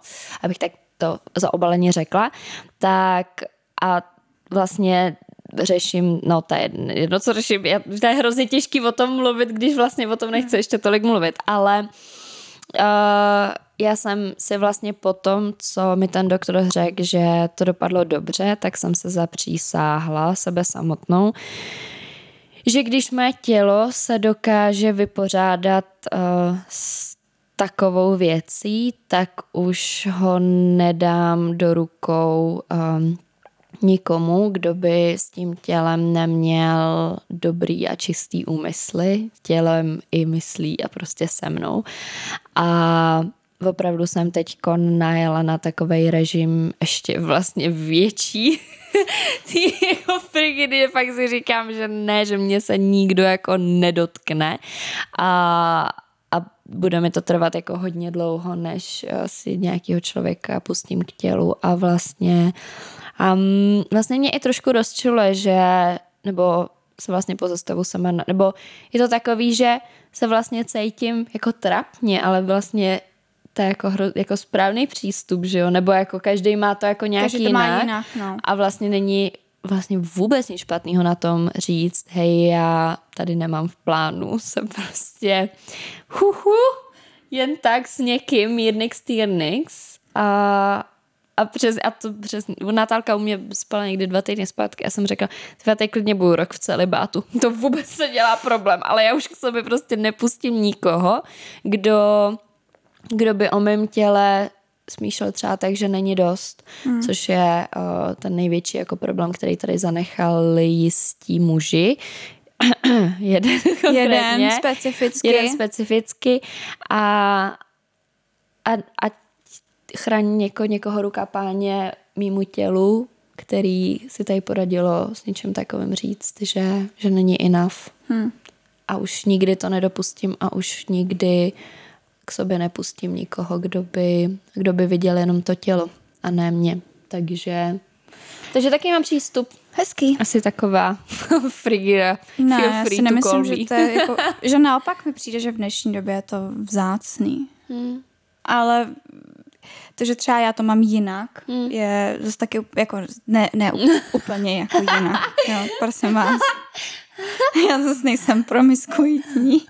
B: abych tak to zaobaleně řekla, tak a vlastně řeším, no to je jedno, co řeším, já, to je hrozně těžký o tom mluvit, když vlastně o tom nechci ještě tolik mluvit, ale uh, já jsem si vlastně po tom, co mi ten doktor řekl, že to dopadlo dobře, tak jsem se zapřísáhla sebe samotnou, že když mé tělo se dokáže vypořádat uh, s takovou věcí, tak už ho nedám do rukou um, nikomu, kdo by s tím tělem neměl dobrý a čistý úmysly, tělem i myslí a prostě se mnou. A opravdu jsem teď najela na takový režim ještě vlastně větší. (laughs) Ty jako frigidy, fakt si říkám, že ne, že mě se nikdo jako nedotkne. A, a bude mi to trvat jako hodně dlouho, než si nějakého člověka pustím k tělu a vlastně um, vlastně mě i trošku rozčiluje, že nebo se vlastně pozastavu sama, nebo je to takový, že se vlastně cítím jako trapně, ale vlastně to je jako, hro, jako správný přístup, že jo? Nebo jako každý má to jako nějaký
A: Každý to má
B: jinak,
A: jinak, no.
B: a vlastně není vlastně vůbec nic špatného na tom říct, hej, já tady nemám v plánu (laughs) se prostě huhu, jen tak s někým mírnix týrnix a a, přes, a to přes, Natálka u mě spala někdy dva týdny zpátky a jsem řekla, já teď klidně budu rok v celibátu. (laughs) To vůbec se dělá problém, ale já už k sobě prostě nepustím nikoho, kdo, kdo by o mém těle smýšlel třeba tak, že není dost, hmm. což je uh, ten největší jako problém, který tady zanechali jistí muži. (clears throat) jeden,
A: jeden specificky.
B: Jeden specificky a, a, a chrání něko, někoho ruka páně mýmu tělu, který si tady poradilo s něčím takovým říct, že, že není enough. Hmm. A už nikdy to nedopustím a už nikdy k sobě nepustím nikoho, kdo by, kdo by viděl jenom to tělo a ne mě. Takže, takže taky mám přístup.
A: Hezký.
B: Asi taková (laughs) frigira.
A: Ne, já si nemyslím, že to je jako, (laughs) že naopak mi přijde, že v dnešní době je to vzácný. Hmm. Ale to, že třeba já to mám jinak, hmm. je zase taky jako, ne, ne (laughs) úplně jako jinak. Jo, prosím vás. Já zase nejsem promiskuitní.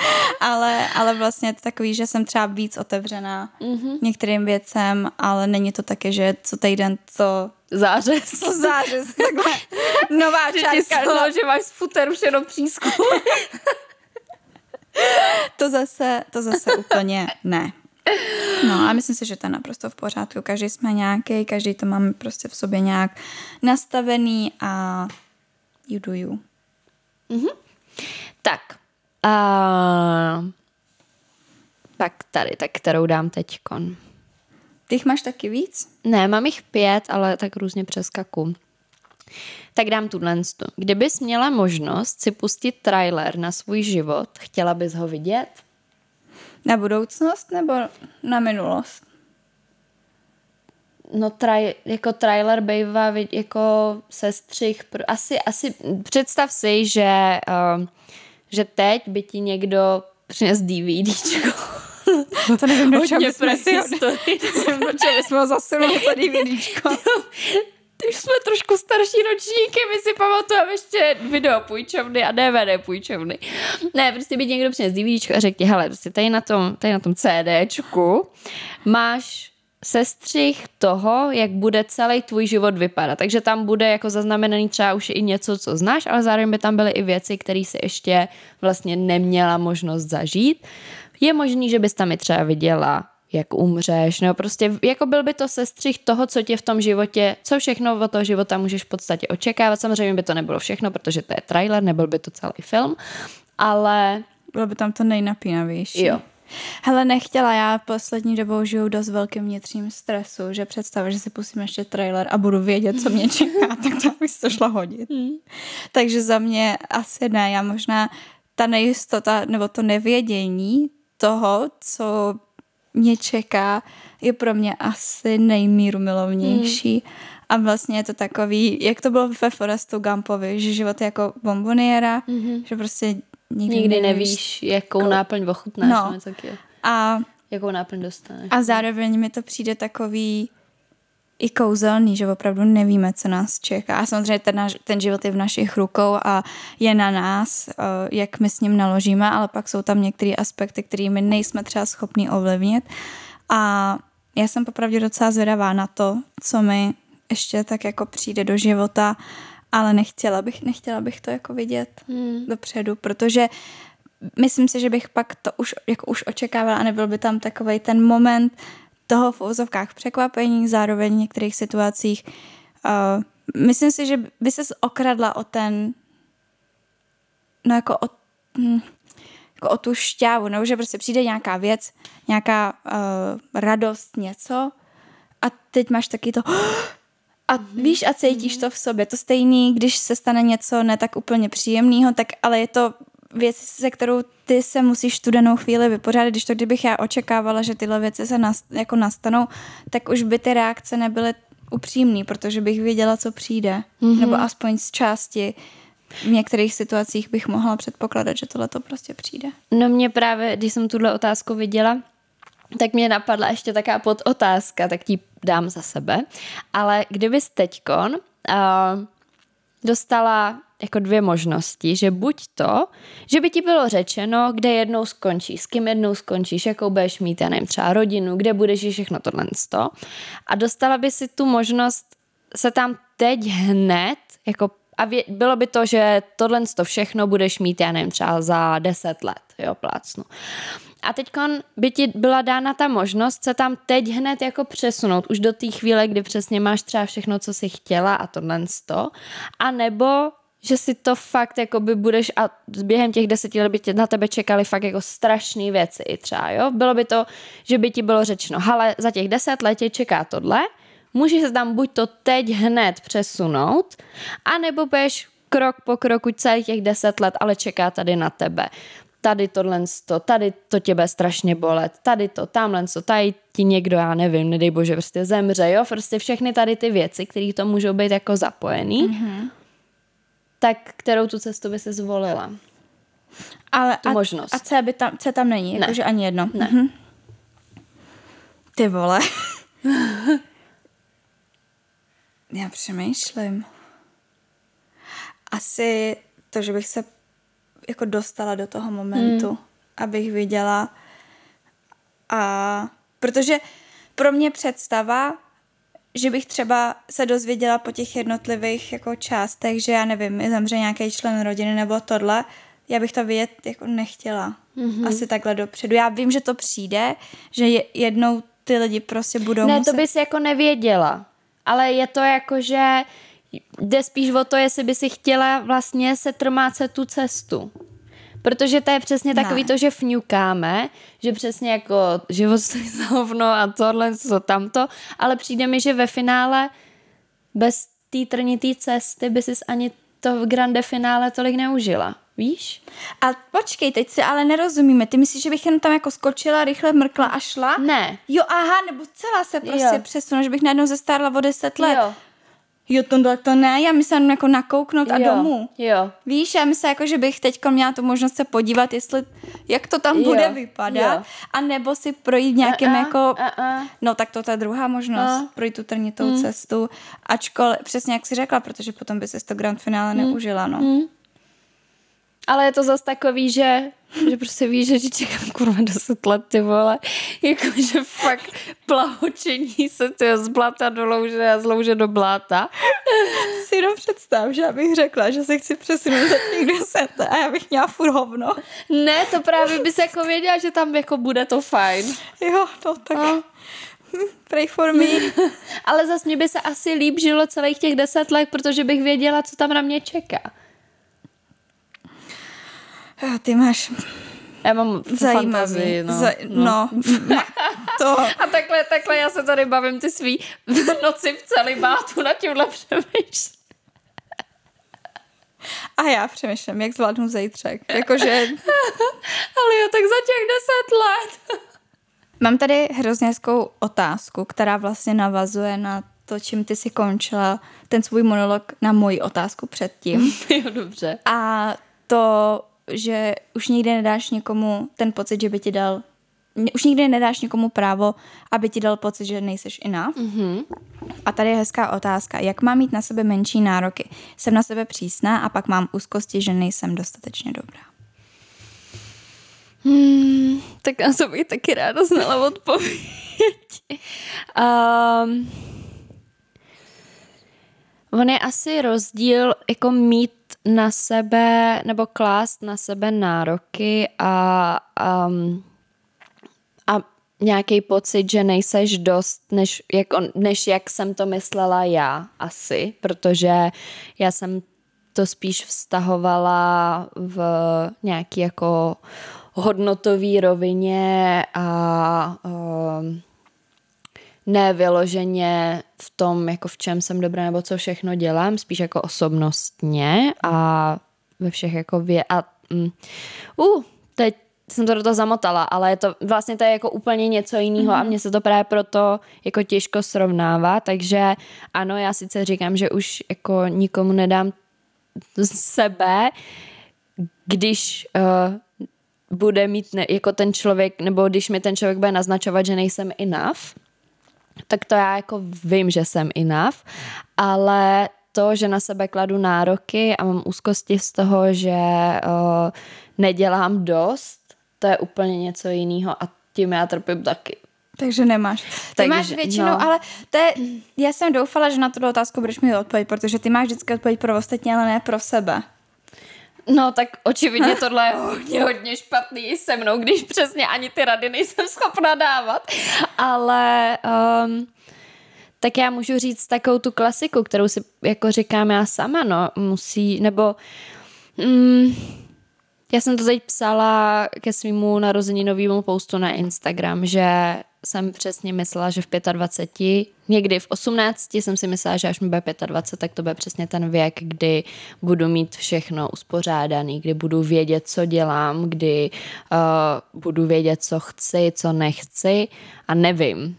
A: (laughs) ale, ale vlastně je to takový, že jsem třeba víc otevřená mm-hmm. některým věcem, ale není to také, že co týden to
B: zářez.
A: To (laughs) zářez, takhle (laughs) nová
B: že čárka. no, že máš z futeru jenom přízku.
A: to zase, to zase úplně ne. No a myslím si, že to je naprosto v pořádku. Každý jsme nějaký, každý to máme prostě v sobě nějak nastavený a you do you.
B: Mm-hmm. Tak. Uh, tak tady, tak kterou dám teďkon.
A: Ty jich máš taky víc?
B: Ne, mám jich pět, ale tak různě přeskaku. Tak dám tuhle. Kdybys měla možnost si pustit trailer na svůj život, chtěla bys ho vidět?
A: Na budoucnost nebo na minulost?
B: No traj, jako trailer bývá jako sestřih, asi, asi představ si, že, uh, že teď by ti někdo přines DVDčko. (laughs)
A: To nevím, do čeho bychom si ho, zasunuli to DVDčko. (laughs)
B: už jsme trošku starší ročníky, my si pamatujeme ještě video půjčovny a DVD půjčovny. Ne, prostě by někdo přines DVDčko a řekl ti, hele, prostě tady na tom, tady na tom CDčku máš sestřih toho, jak bude celý tvůj život vypadat. Takže tam bude jako zaznamenaný třeba už i něco, co znáš, ale zároveň by tam byly i věci, které si ještě vlastně neměla možnost zažít. Je možný, že bys tam i třeba viděla jak umřeš, nebo prostě jako byl by to sestřih toho, co tě v tom životě, co všechno od toho života můžeš v podstatě očekávat. Samozřejmě by to nebylo všechno, protože to je trailer, nebyl by to celý film, ale...
A: Bylo by tam to nejnapínavější.
B: Jo.
A: Hele, nechtěla, já poslední dobou žiju dost velkým vnitřním stresu, že představa, že si pustím ještě trailer a budu vědět, co mě čeká, (laughs) tak to bych to šlo hodit. Hmm. Takže za mě asi ne, já možná ta nejistota nebo to nevědění toho, co mě čeká, je pro mě asi nejmíru milovnější. Hmm. A vlastně je to takový, jak to bylo ve Forestu Gumpovi, že život je jako bomboniera, mm-hmm. že prostě nikdy,
B: nikdy nevíš, nevíš jakou jako... náplň ochutnáš. No.
A: A,
B: jakou náplň dostaneš.
A: A zároveň mi to přijde takový i kouzelný, že opravdu nevíme, co nás čeká. A samozřejmě ten, naš, ten život je v našich rukou a je na nás, eh, jak my s ním naložíme, ale pak jsou tam některé aspekty, kterými nejsme třeba schopni ovlivnit. A já jsem popravdě docela zvědavá na to, co mi ještě tak jako přijde do života, ale nechtěla bych, nechtěla bych to jako vidět hmm. dopředu, protože myslím si, že bych pak to už, jako už očekávala a nebyl by tam takový ten moment, toho v ozovkách překvapení, zároveň v některých situacích. Uh, myslím si, že by se okradla o ten, no jako o, hm, jako o tu šťávu, nebo že prostě přijde nějaká věc, nějaká uh, radost, něco a teď máš taky to (gasps) a víš a cítíš to v sobě. To stejný, když se stane něco ne tak úplně příjemného, tak ale je to věc, se kterou ty se musíš tu danou chvíli vypořádat, když to kdybych já očekávala, že tyhle věci se nast, jako nastanou, tak už by ty reakce nebyly upřímný, protože bych věděla, co přijde. Mm-hmm. Nebo aspoň z části v některých situacích bych mohla předpokládat, že tohle to prostě přijde.
B: No mě právě, když jsem tuhle otázku viděla, tak mě napadla ještě taká podotázka, tak ti dám za sebe. Ale kdybys teďkon uh, dostala jako dvě možnosti, že buď to, že by ti bylo řečeno, kde jednou skončíš, s kým jednou skončíš, jakou budeš mít, já nevím, třeba rodinu, kde budeš všechno tohle sto. A dostala by si tu možnost se tam teď hned, jako a vě, bylo by to, že tohle to všechno budeš mít, já nevím, třeba za deset let, jo, plácnu. A teď by ti byla dána ta možnost se tam teď hned jako přesunout, už do té chvíle, kdy přesně máš třeba všechno, co jsi chtěla a tohle to, a nebo že si to fakt jako by budeš a během těch deseti let by tě, na tebe čekali fakt jako strašné věci i třeba, jo. Bylo by to, že by ti bylo řečeno, ale za těch deset let tě čeká tohle, můžeš se tam buď to teď hned přesunout, anebo budeš krok po kroku celých těch deset let, ale čeká tady na tebe. Tady tohle, to, tady to tě bude strašně bolet, tady to, tamhle to, tady ti někdo, já nevím, nedej bože, prostě zemře, jo, prostě všechny tady ty věci, které to můžou být jako zapojený. Mm-hmm tak kterou tu cestu by se zvolila?
A: Ale
B: tu
A: a,
B: možnost.
A: A C, by tam, C tam není,
B: ne.
A: jakože ani jedno.
B: Ne.
A: Mhm. Ty vole. (laughs) Já přemýšlím. Asi to, že bych se jako dostala do toho momentu, mm. abych viděla a protože pro mě představa že bych třeba se dozvěděla po těch jednotlivých jako částech, že já nevím, zemře nějaký člen rodiny nebo tohle, já bych to vědět jako nechtěla. Mm-hmm. Asi takhle dopředu. Já vím, že to přijde, že jednou ty lidi prostě budou
B: Ne,
A: muset...
B: to bys jako nevěděla. Ale je to jako, že jde spíš o to, jestli by si chtěla vlastně se trmácet tu cestu. Protože to je přesně takový ne. to, že fňukáme, že přesně jako život stojí za hovno a tohle, co tamto, ale přijde mi, že ve finále bez té trnitý cesty by si ani to v grande finále tolik neužila. Víš?
A: A počkej, teď si ale nerozumíme. Ty myslíš, že bych jenom tam jako skočila, rychle mrkla a šla?
B: Ne.
A: Jo, aha, nebo celá se prostě přesunu, že bych najednou zestárla o deset let.
B: Jo.
A: Jo, to, to ne, já myslím jako nakouknout a
B: jo,
A: domů.
B: Jo.
A: Víš, já myslím jako, že bych teď měla tu možnost se podívat, jestli, jak to tam
B: jo,
A: bude vypadat, jo. a nebo si projít nějakým
B: a, a,
A: jako,
B: a, a.
A: no tak to je druhá možnost, a. projít tu trnitou hmm. cestu, ačkoliv, přesně jak jsi řekla, protože potom by si to grand finále hmm. neužila, no. Hmm.
B: Ale je to zase takový, že, že prostě víš, že ti čekám kurva 10 let, ty vole. Jakože fakt plahočení se ty z bláta do louže a z louže do bláta.
A: Si jenom představ, že já bych řekla, že se chci přesunout za těch 10 a já bych měla furt hovno.
B: Ne, to právě bys jako věděla, že tam jako bude to fajn.
A: Jo, no tak... A. Pray for me. (laughs)
B: Ale zase mě by se asi líp žilo celých těch deset let, protože bych věděla, co tam na mě čeká.
A: A ty máš
B: já mám Zajímavý. fantazii, no. Zaj-
A: no. no. (laughs) to.
B: A takhle, takhle já se tady bavím ty svý (laughs) noci v celibátu na tímhle přemýšlím.
A: A já přemýšlím, jak zvládnu zítřek. Jakože... (laughs)
B: Ale jo, tak za těch deset let.
A: Mám tady hrozně hezkou otázku, která vlastně navazuje na to, čím ty si končila ten svůj monolog na moji otázku předtím.
B: jo, dobře.
A: A to že už nikdy nedáš někomu ten pocit, že by ti dal už nikdy nedáš někomu právo, aby ti dal pocit, že nejseš enough. Mm-hmm. A tady je hezká otázka. Jak mám mít na sebe menší nároky? Jsem na sebe přísná a pak mám úzkosti, že nejsem dostatečně dobrá.
B: Hmm, tak na to bych taky ráda znala odpověď. um, on je asi rozdíl jako mít na sebe nebo klást na sebe nároky a, um, a nějaký pocit, že nejseš dost, než jak, on, než jak jsem to myslela já asi, protože já jsem to spíš vztahovala v nějaký jako hodnotový rovině a um, ne vyloženě v tom, jako v čem jsem dobrá nebo co všechno dělám, spíš jako osobnostně a ve všech jako vě- a mm. Uh, teď jsem to do toho zamotala, ale je to, vlastně to je jako úplně něco jiného mm-hmm. a mně se to právě proto jako těžko srovnává, takže ano, já sice říkám, že už jako nikomu nedám sebe, když uh, bude mít ne, jako ten člověk, nebo když mi ten člověk bude naznačovat, že nejsem enough, tak to já jako vím, že jsem enough, ale to, že na sebe kladu nároky a mám úzkosti z toho, že uh, nedělám dost, to je úplně něco jiného a tím já trpím taky.
A: Takže nemáš. Ty Takže, máš většinou, no. ale to je, já jsem doufala, že na tu otázku budeš mi odpovědět, protože ty máš vždycky odpověď pro ostatní, ale ne pro sebe.
B: No tak očividně tohle je hodně, hodně špatný se mnou, když přesně ani ty rady nejsem schopna dávat. Ale um, tak já můžu říct takovou tu klasiku, kterou si jako říkám já sama, no, musí, nebo mm, já jsem to teď psala ke svýmu narozeninovému postu na Instagram, že jsem přesně myslela, že v 25, někdy v 18 jsem si myslela, že až mi bude 25, tak to bude přesně ten věk, kdy budu mít všechno uspořádaný, kdy budu vědět, co dělám, kdy uh, budu vědět, co chci, co nechci a nevím.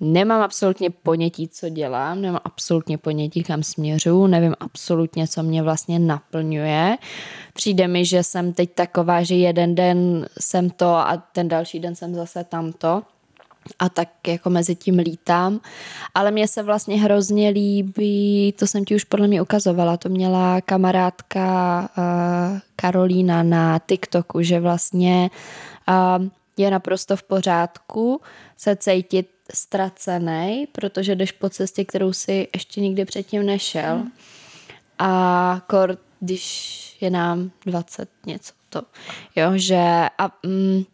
B: Nemám absolutně ponětí, co dělám, nemám absolutně ponětí, kam směřu, nevím absolutně, co mě vlastně naplňuje. Přijde mi, že jsem teď taková, že jeden den jsem to a ten další den jsem zase tamto a tak jako mezi tím lítám. Ale mně se vlastně hrozně líbí, to jsem ti už podle mě ukazovala, to měla kamarádka uh, Karolína na TikToku, že vlastně uh, je naprosto v pořádku se cítit ztracený, protože jdeš po cestě, kterou si ještě nikdy předtím nešel. Hmm. A kor, když je nám 20 něco to, jo, že a mm,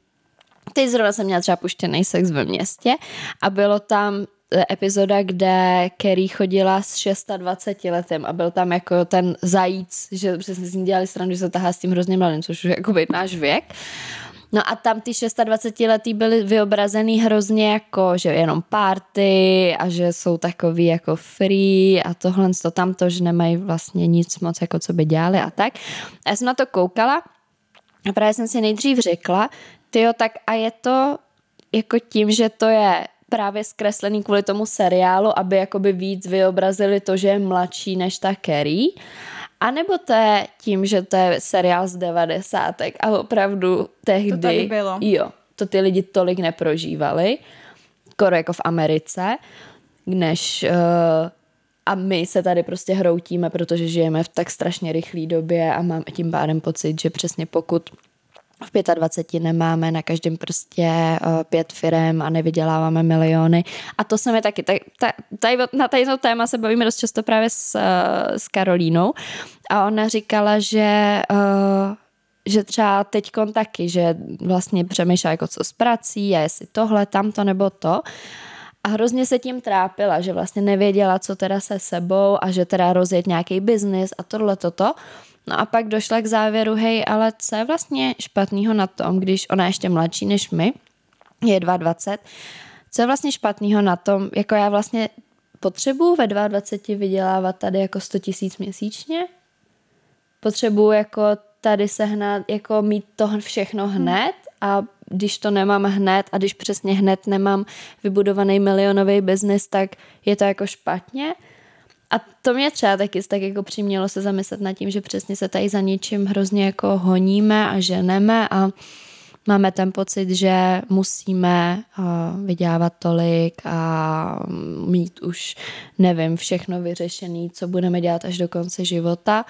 B: Teď zrovna jsem měla třeba puštěný sex ve městě a bylo tam e, epizoda, kde Kerry chodila s 26 letem a byl tam jako ten zajíc, že přesně s ním dělali stranu, že se tahá s tím hrozně mladým, což je jako náš věk. No a tam ty 26 letý byly vyobrazený hrozně jako, že jenom party a že jsou takový jako free a tohle to tamto, že nemají vlastně nic moc jako co by dělali a tak. A já jsem na to koukala a právě jsem si nejdřív řekla, tyjo, tak a je to jako tím, že to je právě zkreslený kvůli tomu seriálu, aby jakoby víc vyobrazili to, že je mladší než ta Carrie. A nebo to je tím, že to je seriál z devadesátek a opravdu tehdy... To
A: bylo.
B: Jo, to ty lidi tolik neprožívali, skoro jako v Americe, než... Uh, a my se tady prostě hroutíme, protože žijeme v tak strašně rychlé době a mám tím pádem pocit, že přesně pokud v 25 nemáme na každém prostě uh, pět firem a nevyděláváme miliony. A to se mi taky, tady, tady, na tady to téma se bavíme dost často právě s, uh, s Karolínou a ona říkala, že uh, že třeba teď taky, že vlastně přemýšlá jako co s prací jestli tohle, tamto nebo to. A hrozně se tím trápila, že vlastně nevěděla, co teda se sebou a že teda rozjet nějaký biznis a tohle, toto. No a pak došla k závěru, hej, ale co je vlastně špatného na tom, když ona je ještě mladší než my, je 22, co je vlastně špatného na tom, jako já vlastně potřebuji ve 22 vydělávat tady jako 100 tisíc měsíčně? Potřebuji jako tady sehnat, jako mít to všechno hned a když to nemám hned a když přesně hned nemám vybudovaný milionový biznis, tak je to jako špatně. A to mě třeba taky tak jako přimělo se zamyslet nad tím, že přesně se tady za něčím hrozně jako honíme a ženeme a máme ten pocit, že musíme uh, vydělávat tolik a mít už, nevím, všechno vyřešený, co budeme dělat až do konce života,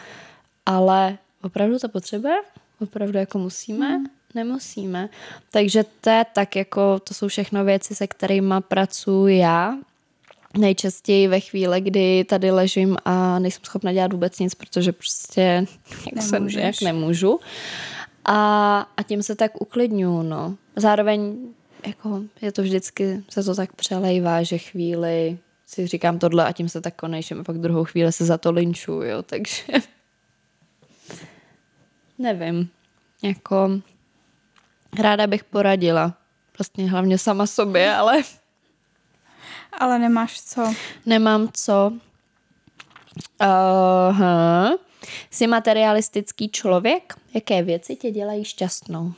B: ale opravdu to potřebuje? Opravdu jako musíme? Hmm. Nemusíme. Takže to je tak jako, to jsou všechno věci, se kterými pracuji já nejčastěji ve chvíli, kdy tady ležím a nejsem schopna dělat vůbec nic, protože prostě (laughs) jak se jak nemůžu. A, a tím se tak uklidňuju, no. Zároveň jako je to vždycky, se to tak přelejvá, že chvíli si říkám tohle a tím se tak konejším a pak druhou chvíli se za to linču, jo, takže (laughs) nevím, jako ráda bych poradila, vlastně hlavně sama sobě, ale (laughs)
A: ale nemáš co.
B: Nemám co. Uh, Jsi materialistický člověk? Jaké věci tě dělají šťastnou?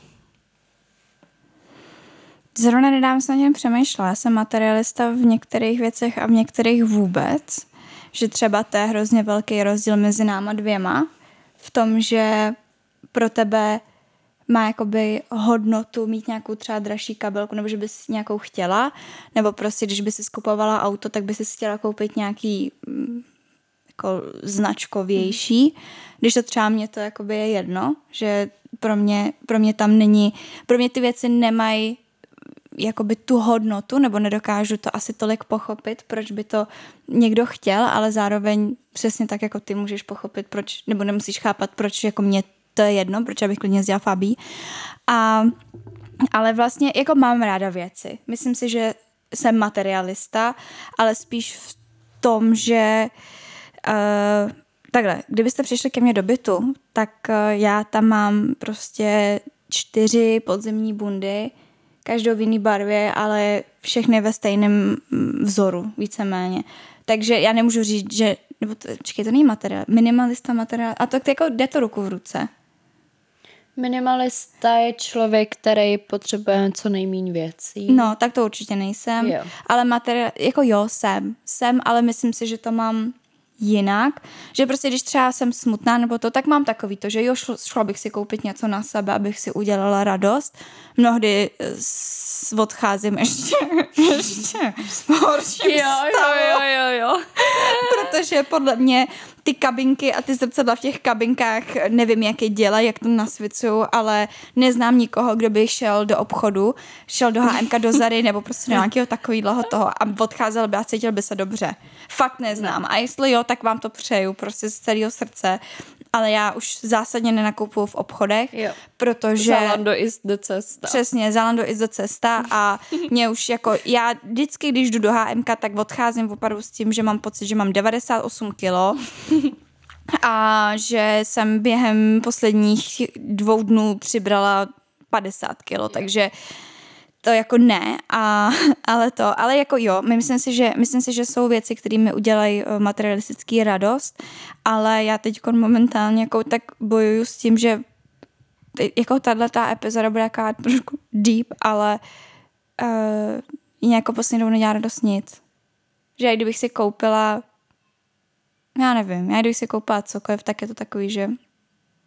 A: Zrovna nedávno jsem něm přemýšlela. Já jsem materialista v některých věcech a v některých vůbec. Že třeba to je hrozně velký rozdíl mezi náma dvěma v tom, že pro tebe má jakoby hodnotu mít nějakou třeba dražší kabelku, nebo že bys nějakou chtěla, nebo prostě, když by si skupovala auto, tak by si chtěla koupit nějaký mm, jako značkovější, když to třeba mě to jakoby je jedno, že pro mě, pro mě tam není, pro mě ty věci nemají jakoby tu hodnotu, nebo nedokážu to asi tolik pochopit, proč by to někdo chtěl, ale zároveň přesně tak, jako ty můžeš pochopit, proč, nebo nemusíš chápat, proč jako mě to je jedno, proč abych klidně zdělala Fabí. A, ale vlastně jako mám ráda věci. Myslím si, že jsem materialista, ale spíš v tom, že uh, takhle, kdybyste přišli ke mně do bytu, tak uh, já tam mám prostě čtyři podzemní bundy, každou v jiný barvě, ale všechny ve stejném vzoru, víceméně. Takže já nemůžu říct, že, nebo to, čekaj, to není materiál, minimalista materiál, a to jako jde to ruku v ruce.
B: Minimalista je člověk, který potřebuje co nejméně věcí.
A: No, tak to určitě nejsem. Jo. Ale materiál, jako jo, jsem. Jsem, ale myslím si, že to mám jinak, že prostě když třeba jsem smutná nebo to, tak mám takový to, že jo, šlo, šla bych si koupit něco na sebe, abych si udělala radost. Mnohdy s, odcházím ještě, (laughs) ještě horším
B: jo, jo, jo, jo, jo. (laughs)
A: Protože podle mě ty kabinky a ty zrcadla v těch kabinkách, nevím, jak je dělá, jak to nasvicují, ale neznám nikoho, kdo by šel do obchodu, šel do HMK, do Zary nebo prostě do nějakého takového toho a odcházel by a cítil by se dobře. Fakt neznám. A jestli jo, tak vám to přeju prostě z celého srdce ale já už zásadně nenakupuju v obchodech, jo. protože...
B: Zalando is the cesta.
A: Přesně, Zalando is the cesta a (laughs) mě už jako, já vždycky, když jdu do HMK, tak odcházím opravdu s tím, že mám pocit, že mám 98 kilo (laughs) a že jsem během posledních dvou dnů přibrala 50 kilo, takže to jako ne, a, (laughs) ale to, ale jako jo, myslím si, že, myslím si, že jsou věci, které mi udělají eh, materialistický radost, ale já teď momentálně jako tak bojuju s tím, že jako tahle ta epizoda bude jaká trošku deep, ale uh, jako poslední dobou nedělá radost nic. Že kdybych si koupila já nevím, já kdybych si koupila cokoliv, tak je to takový, že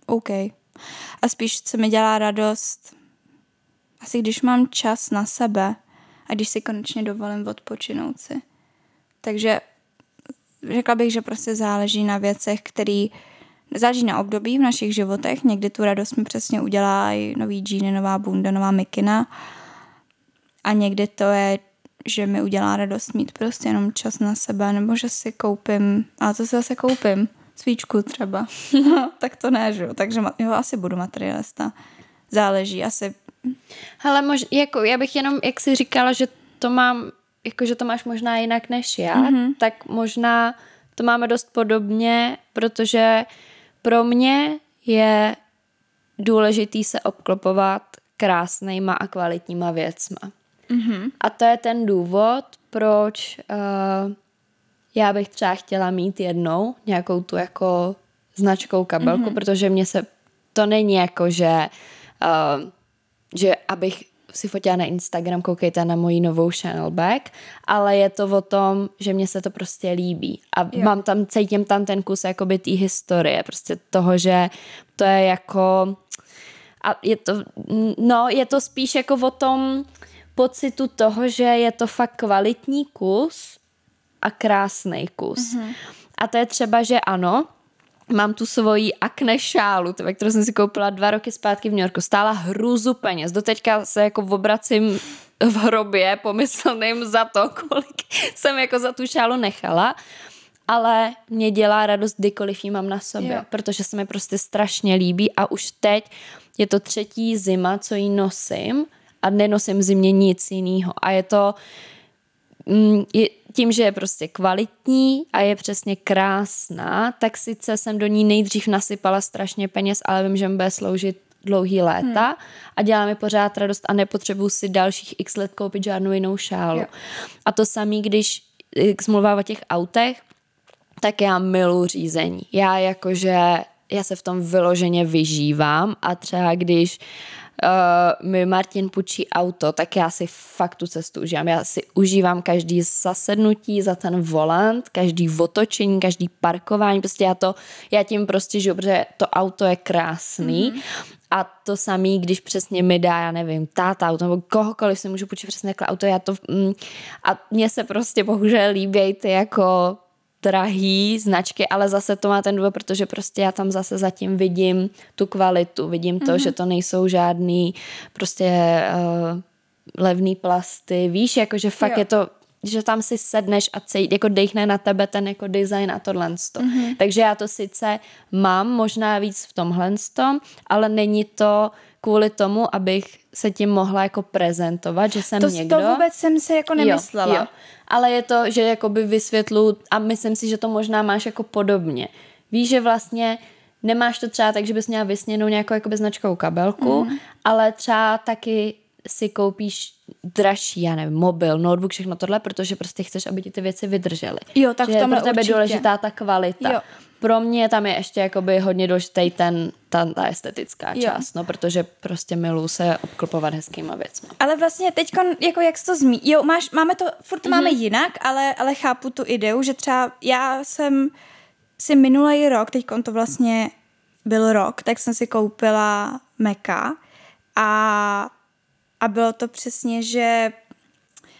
A: OK. A spíš, co mi dělá radost, asi když mám čas na sebe a když si konečně dovolím odpočinout si. Takže řekla bych, že prostě záleží na věcech, který záleží na období v našich životech. Někdy tu radost mi přesně udělá i nový džíny, nová bunda, nová mikina. A někdy to je, že mi udělá radost mít prostě jenom čas na sebe, nebo že si koupím, a to si zase koupím, svíčku třeba. (laughs) tak to ne, že? Takže jo, asi budu materialista. Záleží, asi
B: Hele, mož, jako já bych jenom, jak jsi říkala, že to mám, jako že to máš možná jinak než já, mm-hmm. tak možná to máme dost podobně, protože pro mě je důležitý se obklopovat krásnýma a kvalitníma věcma. Mm-hmm. A to je ten důvod, proč uh, já bych třeba chtěla mít jednou nějakou tu jako značkou kabelku, mm-hmm. protože mě se, to není jako, že uh, že abych si fotila na Instagram, koukejte na moji novou channel back, ale je to o tom, že mně se to prostě líbí a jo. mám tam, cítím tam ten kus jakoby té historie, prostě toho, že to je jako a je to, no, je to spíš jako o tom pocitu toho, že je to fakt kvalitní kus a krásný kus. Mm-hmm. A to je třeba, že ano, mám tu svoji akne šálu, tebe, kterou jsem si koupila dva roky zpátky v New Yorku. Stála hruzu peněz. Doteďka se jako obracím v hrobě pomyslným za to, kolik jsem jako za tu šálu nechala. Ale mě dělá radost, kdykoliv ji mám na sobě, jo. protože se mi prostě strašně líbí a už teď je to třetí zima, co ji nosím a nenosím zimě nic jiného. A je to, mm, je, tím, že je prostě kvalitní a je přesně krásná, tak sice jsem do ní nejdřív nasypala strašně peněz, ale vím, že mi bude sloužit dlouhý léta hmm. a dělá mi pořád radost a nepotřebuji si dalších x let koupit žádnou jinou šálu. Jo. A to samý, když jak smluvá o těch autech, tak já milu řízení. Já jakože, já se v tom vyloženě vyžívám a třeba když uh, mi Martin půjčí auto, tak já si fakt tu cestu užívám. Já si užívám každý zasednutí za ten volant, každý otočení, každý parkování, prostě já to, já tím prostě žiju, protože to auto je krásný mm-hmm. A to samý, když přesně mi dá, já nevím, táta auto, nebo kohokoliv si můžu půjčit přesně takhle auto, já to, mm, a mně se prostě bohužel líbí ty jako drahý značky, ale zase to má ten důvod, protože prostě já tam zase zatím vidím tu kvalitu, vidím to, mm-hmm. že to nejsou žádný prostě uh, levný plasty, víš, jakože fakt jo. je to že tam si sedneš a cej, jako dejchne na tebe ten jako design a tohle. Mm-hmm. Takže já to sice mám možná víc v tomhle tom, ale není to kvůli tomu, abych se tím mohla jako prezentovat, že jsem
A: to,
B: někdo.
A: To vůbec jsem si jako nemyslela. Jo, jo.
B: Ale je to, že jakoby vysvětlu a myslím si, že to možná máš jako podobně. Víš, že vlastně nemáš to třeba tak, že bys měla vysněnou nějakou jakoby značkou kabelku, mm. ale třeba taky si koupíš dražší, já nevím, mobil, notebook, všechno tohle, protože prostě chceš, aby ti ty věci vydržely.
A: Jo, tak
B: že
A: v tomhle
B: je pro tebe
A: určitě.
B: důležitá ta kvalita. Jo. Pro mě tam je ještě jakoby hodně důležitý ten, ta, ta estetická jo. část, no, protože prostě miluji se obklopovat hezkýma věcmi.
A: Ale vlastně teď, jako jak jsi to zmí, jo, máš, máme to, furt to mm-hmm. máme jinak, ale, ale chápu tu ideu, že třeba já jsem si minulý rok, teď to vlastně byl rok, tak jsem si koupila Meka a a bylo to přesně, že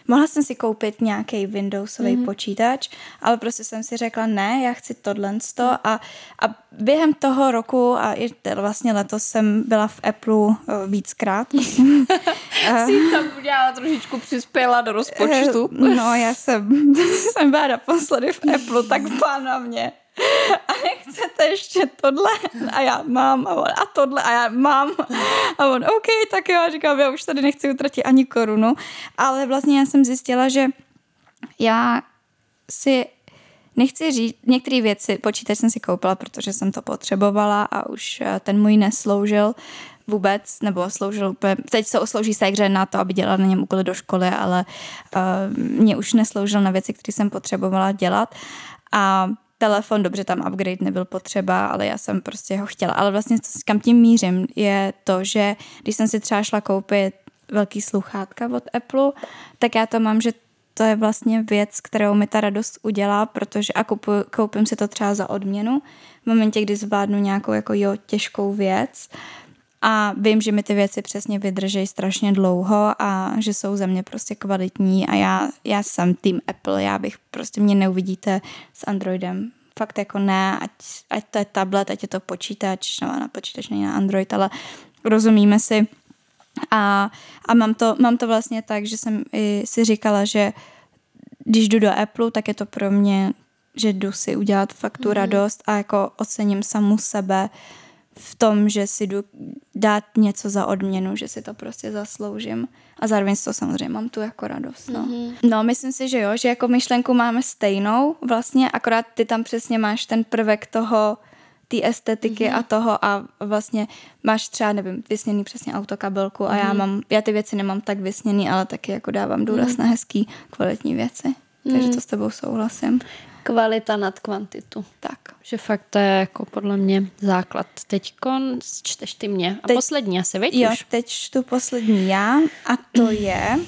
A: mohla jsem si koupit nějaký Windowsový mm-hmm. počítač, ale prostě jsem si řekla, ne, já chci tohle a, a během toho roku a i vlastně letos jsem byla v Apple uh, víckrát. (laughs)
B: Jsi tam udělala trošičku přispěla do rozpočtu.
A: no, já jsem, (laughs) jsem byla naposledy v Apple, tak (laughs) pána mě (laughs) a nechcete ještě tohle? A já mám a, on, a tohle a já mám. A on, OK, tak jo, a říkám, já už tady nechci utratit ani korunu. Ale vlastně já jsem zjistila, že já si nechci říct, některé věci, počítač jsem si koupila, protože jsem to potřebovala a už eh, ten můj nesloužil vůbec, nebo sloužil úplně, teď se oslouží se na to, aby dělala na něm úkoly do školy, ale uh, mě už nesloužil na věci, které jsem potřebovala dělat. A telefon, dobře, tam upgrade nebyl potřeba, ale já jsem prostě ho chtěla. Ale vlastně kam tím mířím je to, že když jsem si třeba šla koupit velký sluchátka od Apple, tak já to mám, že to je vlastně věc, kterou mi ta radost udělá, protože a koupu, koupím si to třeba za odměnu v momentě, kdy zvládnu nějakou jako jo, těžkou věc, a vím, že mi ty věci přesně vydrží strašně dlouho a že jsou ze mě prostě kvalitní a já, já jsem tým Apple, já bych prostě mě neuvidíte s Androidem. Fakt jako ne, ať, ať to je tablet, ať je to počítač, no na počítač není na Android, ale rozumíme si. A, a mám, to, mám to vlastně tak, že jsem i si říkala, že když jdu do Apple, tak je to pro mě, že jdu si udělat fakt tu mm. radost a jako ocením samu sebe, v tom, že si jdu dát něco za odměnu, že si to prostě zasloužím. A zároveň z toho samozřejmě mám tu jako radost. No. Mm-hmm. no, myslím si, že jo, že jako myšlenku máme stejnou vlastně, akorát ty tam přesně máš ten prvek toho, té estetiky mm-hmm. a toho a vlastně máš třeba, nevím, vysněný přesně autokabelku a mm-hmm. já mhm. mám, já ty věci nemám tak vysněný, ale taky jako dávám důraz mm-hmm. na hezký, kvalitní věci. Takže to s tebou souhlasím.
B: Kvalita nad kvantitu. Tak. Že fakt to je jako podle mě základ. Teď čteš ty mě. A teď, poslední asi, víš?
A: Jo, už? teď čtu poslední já a to (clears throat) je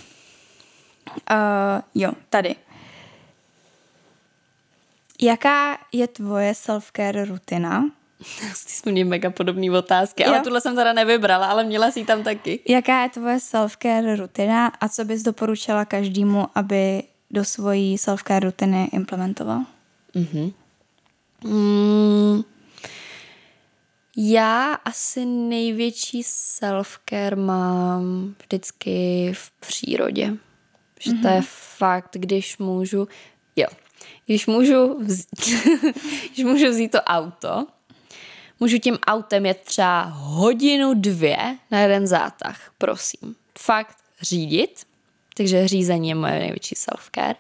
A: uh, jo, tady. Jaká je tvoje self-care rutina? (laughs)
B: Ty jsme měli mega podobné otázky, jo. ale tuhle jsem teda nevybrala, ale měla si tam taky.
A: Jaká je tvoje self-care rutina a co bys doporučila každému, aby do svojí self-care rutiny implementoval? Mm-hmm.
B: Mm, já asi největší self-care mám vždycky v přírodě. Že mm-hmm. to je mhm. fakt, když můžu, jo, když můžu, vzít, (laughs) když můžu vzít to auto, můžu tím autem jet třeba hodinu, dvě na jeden zátah, prosím. Fakt řídit, takže řízení je moje největší self-care.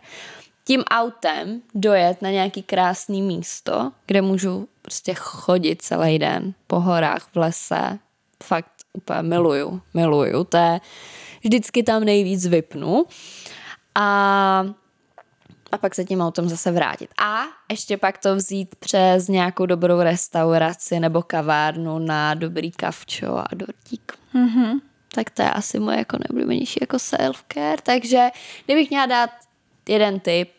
B: Tím autem dojet na nějaký krásný místo, kde můžu prostě chodit celý den po horách, v lese. Fakt úplně miluju, miluju. To je, vždycky tam nejvíc vypnu. A a pak se tím autem zase vrátit. A ještě pak to vzít přes nějakou dobrou restauraci nebo kavárnu na dobrý kavčo a dortík. Mm-hmm. Tak to je asi moje jako nejoblíbenější jako self-care. Takže kdybych měla dát jeden tip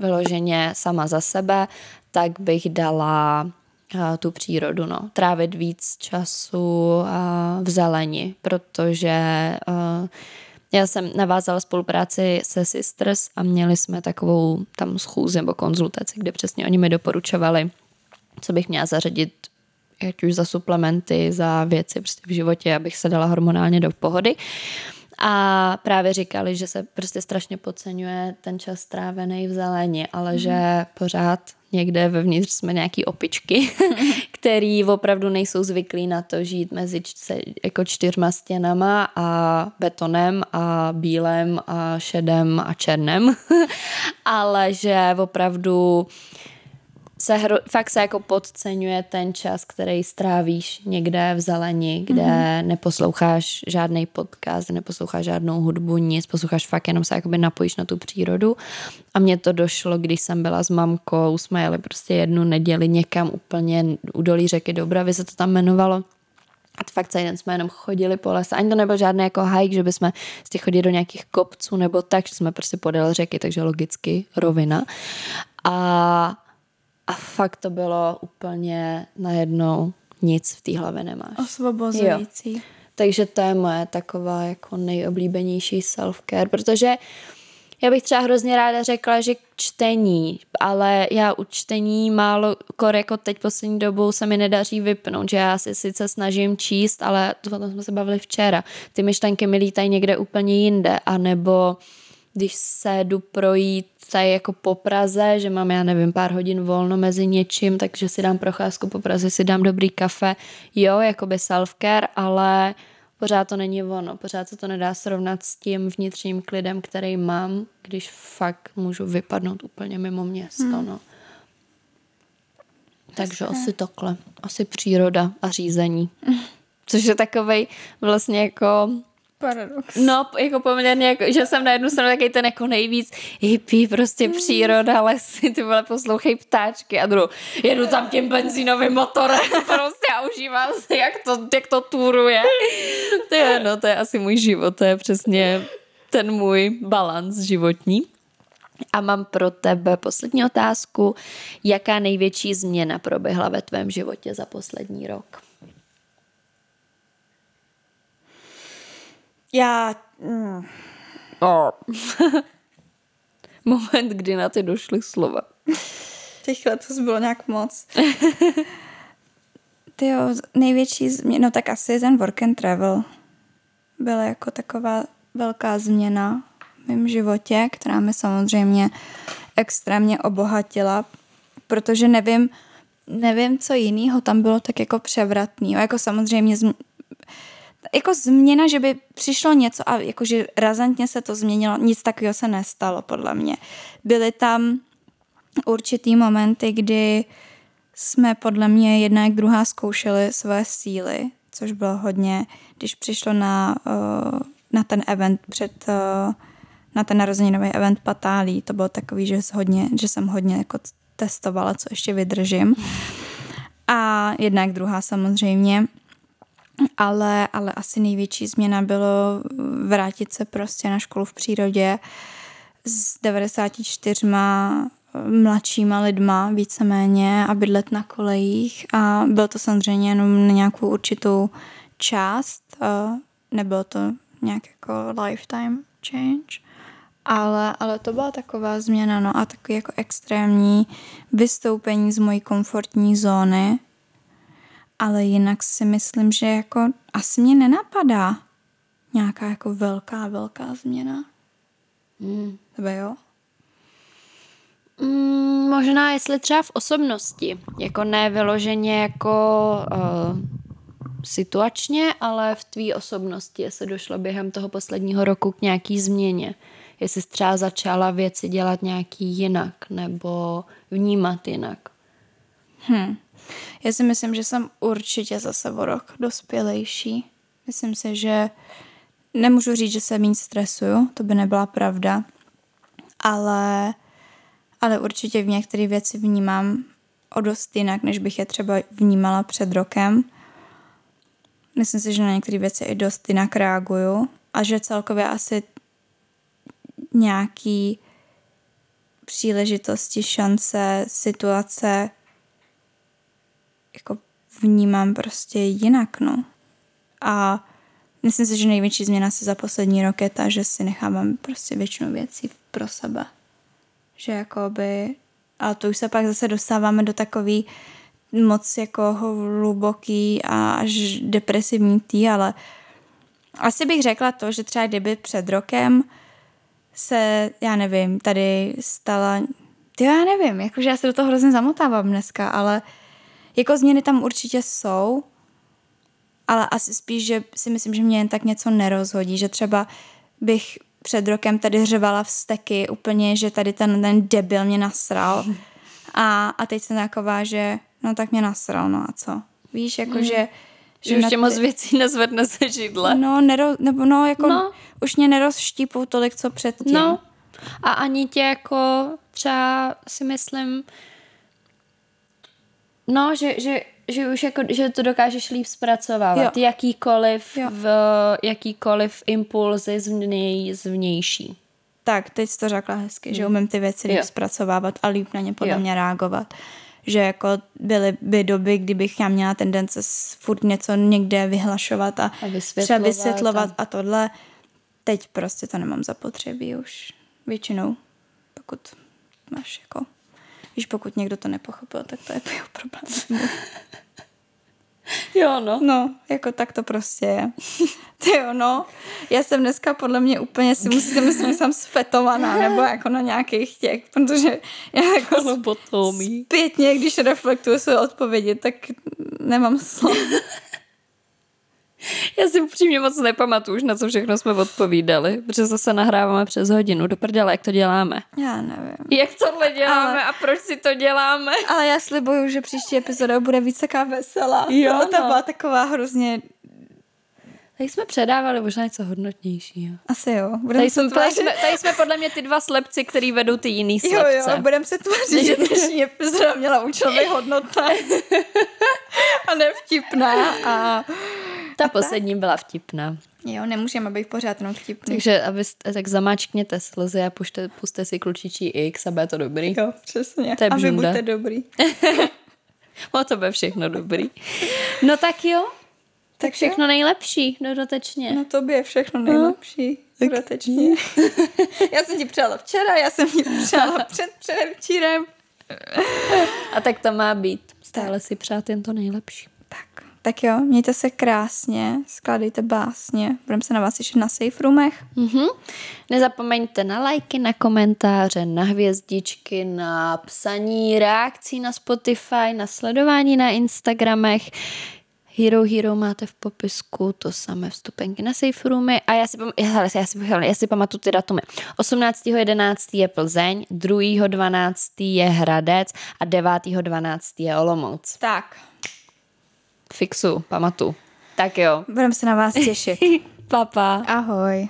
B: vyloženě sama za sebe, tak bych dala uh, tu přírodu, no. Trávit víc času uh, v zeleni, protože uh, já jsem navázala spolupráci se Sisters a měli jsme takovou tam schůzi nebo konzultaci, kde přesně oni mi doporučovali, co bych měla zařadit ať už za suplementy, za věci prostě v životě, abych se dala hormonálně do pohody. A právě říkali, že se prostě strašně podceňuje ten čas strávený v zelení, ale mm. že pořád někde vevnitř jsme nějaký opičky, (laughs) který opravdu nejsou zvyklí na to žít mezi jako čtyřma stěnama a betonem a bílem a šedem a černém, (laughs) ale že opravdu se hro, fakt se jako podceňuje ten čas, který strávíš někde v zelení, kde mm-hmm. neposloucháš žádný podcast, neposloucháš žádnou hudbu, nic, posloucháš fakt jenom se jakoby napojíš na tu přírodu. A mně to došlo, když jsem byla s mamkou, jsme jeli prostě jednu neděli někam úplně u dolí řeky Dobravy se to tam jmenovalo. A fakt celý den jsme jenom chodili po lese. Ani to nebyl žádný jako hike, že bychom z chodili do nějakých kopců nebo tak, že jsme prostě podél řeky, takže logicky rovina. A a fakt to bylo úplně najednou nic v té hlavě nemáš.
A: Osvobozující. Jo.
B: Takže to je moje taková jako nejoblíbenější self-care, protože já bych třeba hrozně ráda řekla, že čtení, ale já u čtení málo, kor jako teď poslední dobou se mi nedaří vypnout, že já si sice snažím číst, ale to tom jsme se bavili včera. Ty myšlenky mi lítají někde úplně jinde, anebo když se jdu projít tady jako po Praze, že mám, já nevím, pár hodin volno mezi něčím, takže si dám procházku po Praze, si dám dobrý kafe, jo, jakoby self-care, ale pořád to není ono, pořád se to nedá srovnat s tím vnitřním klidem, který mám, když fakt můžu vypadnout úplně mimo město, hmm. no. Takže asi takhle. Asi příroda a řízení. (laughs) Což je takovej vlastně jako
A: Paradox.
B: No, jako poměrně, jako, že jsem na jednu stranu taky ten jako nejvíc hippie, prostě hmm. příroda, lesy, ty vole, poslouchej ptáčky a druhou, jedu tam tím benzínovým motorem (laughs) prostě a užívám si, jak to, jak to turuje. To je, no, to je asi můj život, to je přesně ten můj balans životní. A mám pro tebe poslední otázku. Jaká největší změna proběhla ve tvém životě za poslední rok?
A: Já... Mm.
B: Oh. (laughs) Moment, kdy na ty došly slova.
A: Těch letos bylo nějak moc. (laughs) Ty jo, největší změna, no tak asi ten work and travel byla jako taková velká změna v mém životě, která mi samozřejmě extrémně obohatila, protože nevím, nevím, co jiného tam bylo tak jako převratný. Jako samozřejmě jako změna, že by přišlo něco a jakože razantně se to změnilo, nic takového se nestalo podle mě. Byly tam určitý momenty, kdy jsme podle mě jedna jak druhá zkoušeli své síly, což bylo hodně, když přišlo na, uh, na ten event před, uh, na ten narozeninový event Patálí, to bylo takový, že, hodně, že jsem hodně jako testovala, co ještě vydržím. A jedna jak druhá samozřejmě ale, ale asi největší změna bylo vrátit se prostě na školu v přírodě s 94 mladšíma lidma víceméně a bydlet na kolejích. A bylo to samozřejmě jenom na nějakou určitou část, nebylo to nějak jako lifetime change, ale, ale to byla taková změna, no a takový jako extrémní vystoupení z mojí komfortní zóny, ale jinak si myslím, že jako asi mě nenapadá nějaká jako velká, velká změna. Hmm. Tebe jo?
B: Mm, možná jestli třeba v osobnosti, jako ne vyloženě jako uh, situačně, ale v tvý osobnosti, jestli došlo během toho posledního roku k nějaký změně. Jestli jsi třeba začala věci dělat nějaký jinak nebo vnímat jinak.
A: Hm. Já si myslím, že jsem určitě zase o rok dospělejší. Myslím si, že nemůžu říct, že se méně stresuju, to by nebyla pravda, ale, ale určitě v některé věci vnímám o dost jinak, než bych je třeba vnímala před rokem. Myslím si, že na některé věci i dost jinak reaguju a že celkově asi nějaký příležitosti, šance, situace jako vnímám prostě jinak, no. A myslím si, že největší změna se za poslední rok je ta, že si nechávám prostě většinu věcí pro sebe. Že jakoby, a to už se pak zase dostáváme do takový moc jako hluboký a až depresivní tý, ale asi bych řekla to, že třeba kdyby před rokem se, já nevím, tady stala, ty já nevím, jakože já se do toho hrozně zamotávám dneska, ale jako změny tam určitě jsou, ale asi spíš, že si myslím, že mě jen tak něco nerozhodí, že třeba bych před rokem tady řevala vzteky úplně, že tady ten, ten debil mě nasral (laughs) a, a teď jsem taková, že no tak mě nasral, no a co? Víš, jako mm. že
B: že už tě moc věcí nezvedne se židle.
A: No, nero, nebo no, jako no. už mě nerozštípou tolik, co předtím.
B: No. A ani tě jako třeba si myslím, no, že, že, že už jako, že to dokážeš líp zpracovávat. Jo. Jakýkoliv, jo. V, jakýkoliv impulzy z něj zvnější.
A: Tak, teď jsi to řekla hezky, hmm. že umím ty věci líp jo. zpracovávat a líp na ně podle jo. mě reagovat že jako byly by doby, kdybych já měla tendence furt něco někde vyhlašovat a, a vysvětlovat třeba vysvětlovat a... a tohle. Teď prostě to nemám zapotřebí už většinou, pokud máš jako, víš, pokud někdo to nepochopil, tak to je (laughs) jeho problém. (laughs)
B: Jo, no.
A: No, jako tak to prostě je. Ty jo, no. Já jsem dneska podle mě úplně si musíte myslet, že jsem sfetovaná, nebo jako na nějakých těch, protože já jako zpětně, když reflektuju své odpovědi, tak nemám slov. (laughs)
B: Já si upřímně moc nepamatuju už, na co všechno jsme odpovídali, protože zase nahráváme přes hodinu. Do prdele, jak to děláme?
A: Já nevím.
B: Jak tohle děláme ale, a proč si to děláme?
A: Ale já slibuju, že příští epizoda bude víc taková veselá. Jo, no. to byla taková hrozně
B: Tady jsme předávali možná něco hodnotnějšího.
A: Asi jo.
B: tady, jsme, tady, jsme, tady jsme podle mě ty dva slepci, který vedou ty jiný slepce.
A: Jo, jo, budeme se tvářit, že dnešní epizoda měla účelově hodnota (laughs) a nevtipná. A, (laughs)
B: Ta poslední tak? byla vtipná.
A: Jo, nemůžeme být pořád jenom vtipný.
B: Takže abyste, tak zamáčkněte slzy a pušte, puste si klučičí X a bude to dobrý.
A: Jo, přesně.
B: To je
A: a vy buďte dobrý. (laughs)
B: o to bude všechno dobrý. No tak jo, tak všechno nejlepší dodatečně.
A: No tobě všechno no. nejlepší no. dodatečně. (laughs) já jsem ti přála včera, já jsem ti přála před předevčírem.
B: A tak to má být. Stále si přát jen to nejlepší.
A: Tak, tak jo, mějte se krásně, skládejte básně. Budeme se na vás ještě na safe roomech.
B: Mm-hmm. Nezapomeňte na lajky, na komentáře, na hvězdičky, na psaní reakcí na Spotify, na sledování na Instagramech. Hero Hero máte v popisku, to samé vstupenky na safe roomy a já si, pam- já, já, si, já si pamatuju ty datumy. 18.11. je Plzeň, 2.12. je Hradec a 9.12. je Olomouc.
A: Tak.
B: Fixu, pamatu. Tak jo.
A: Budeme se na vás těšit. (laughs)
B: Papa.
A: Ahoj.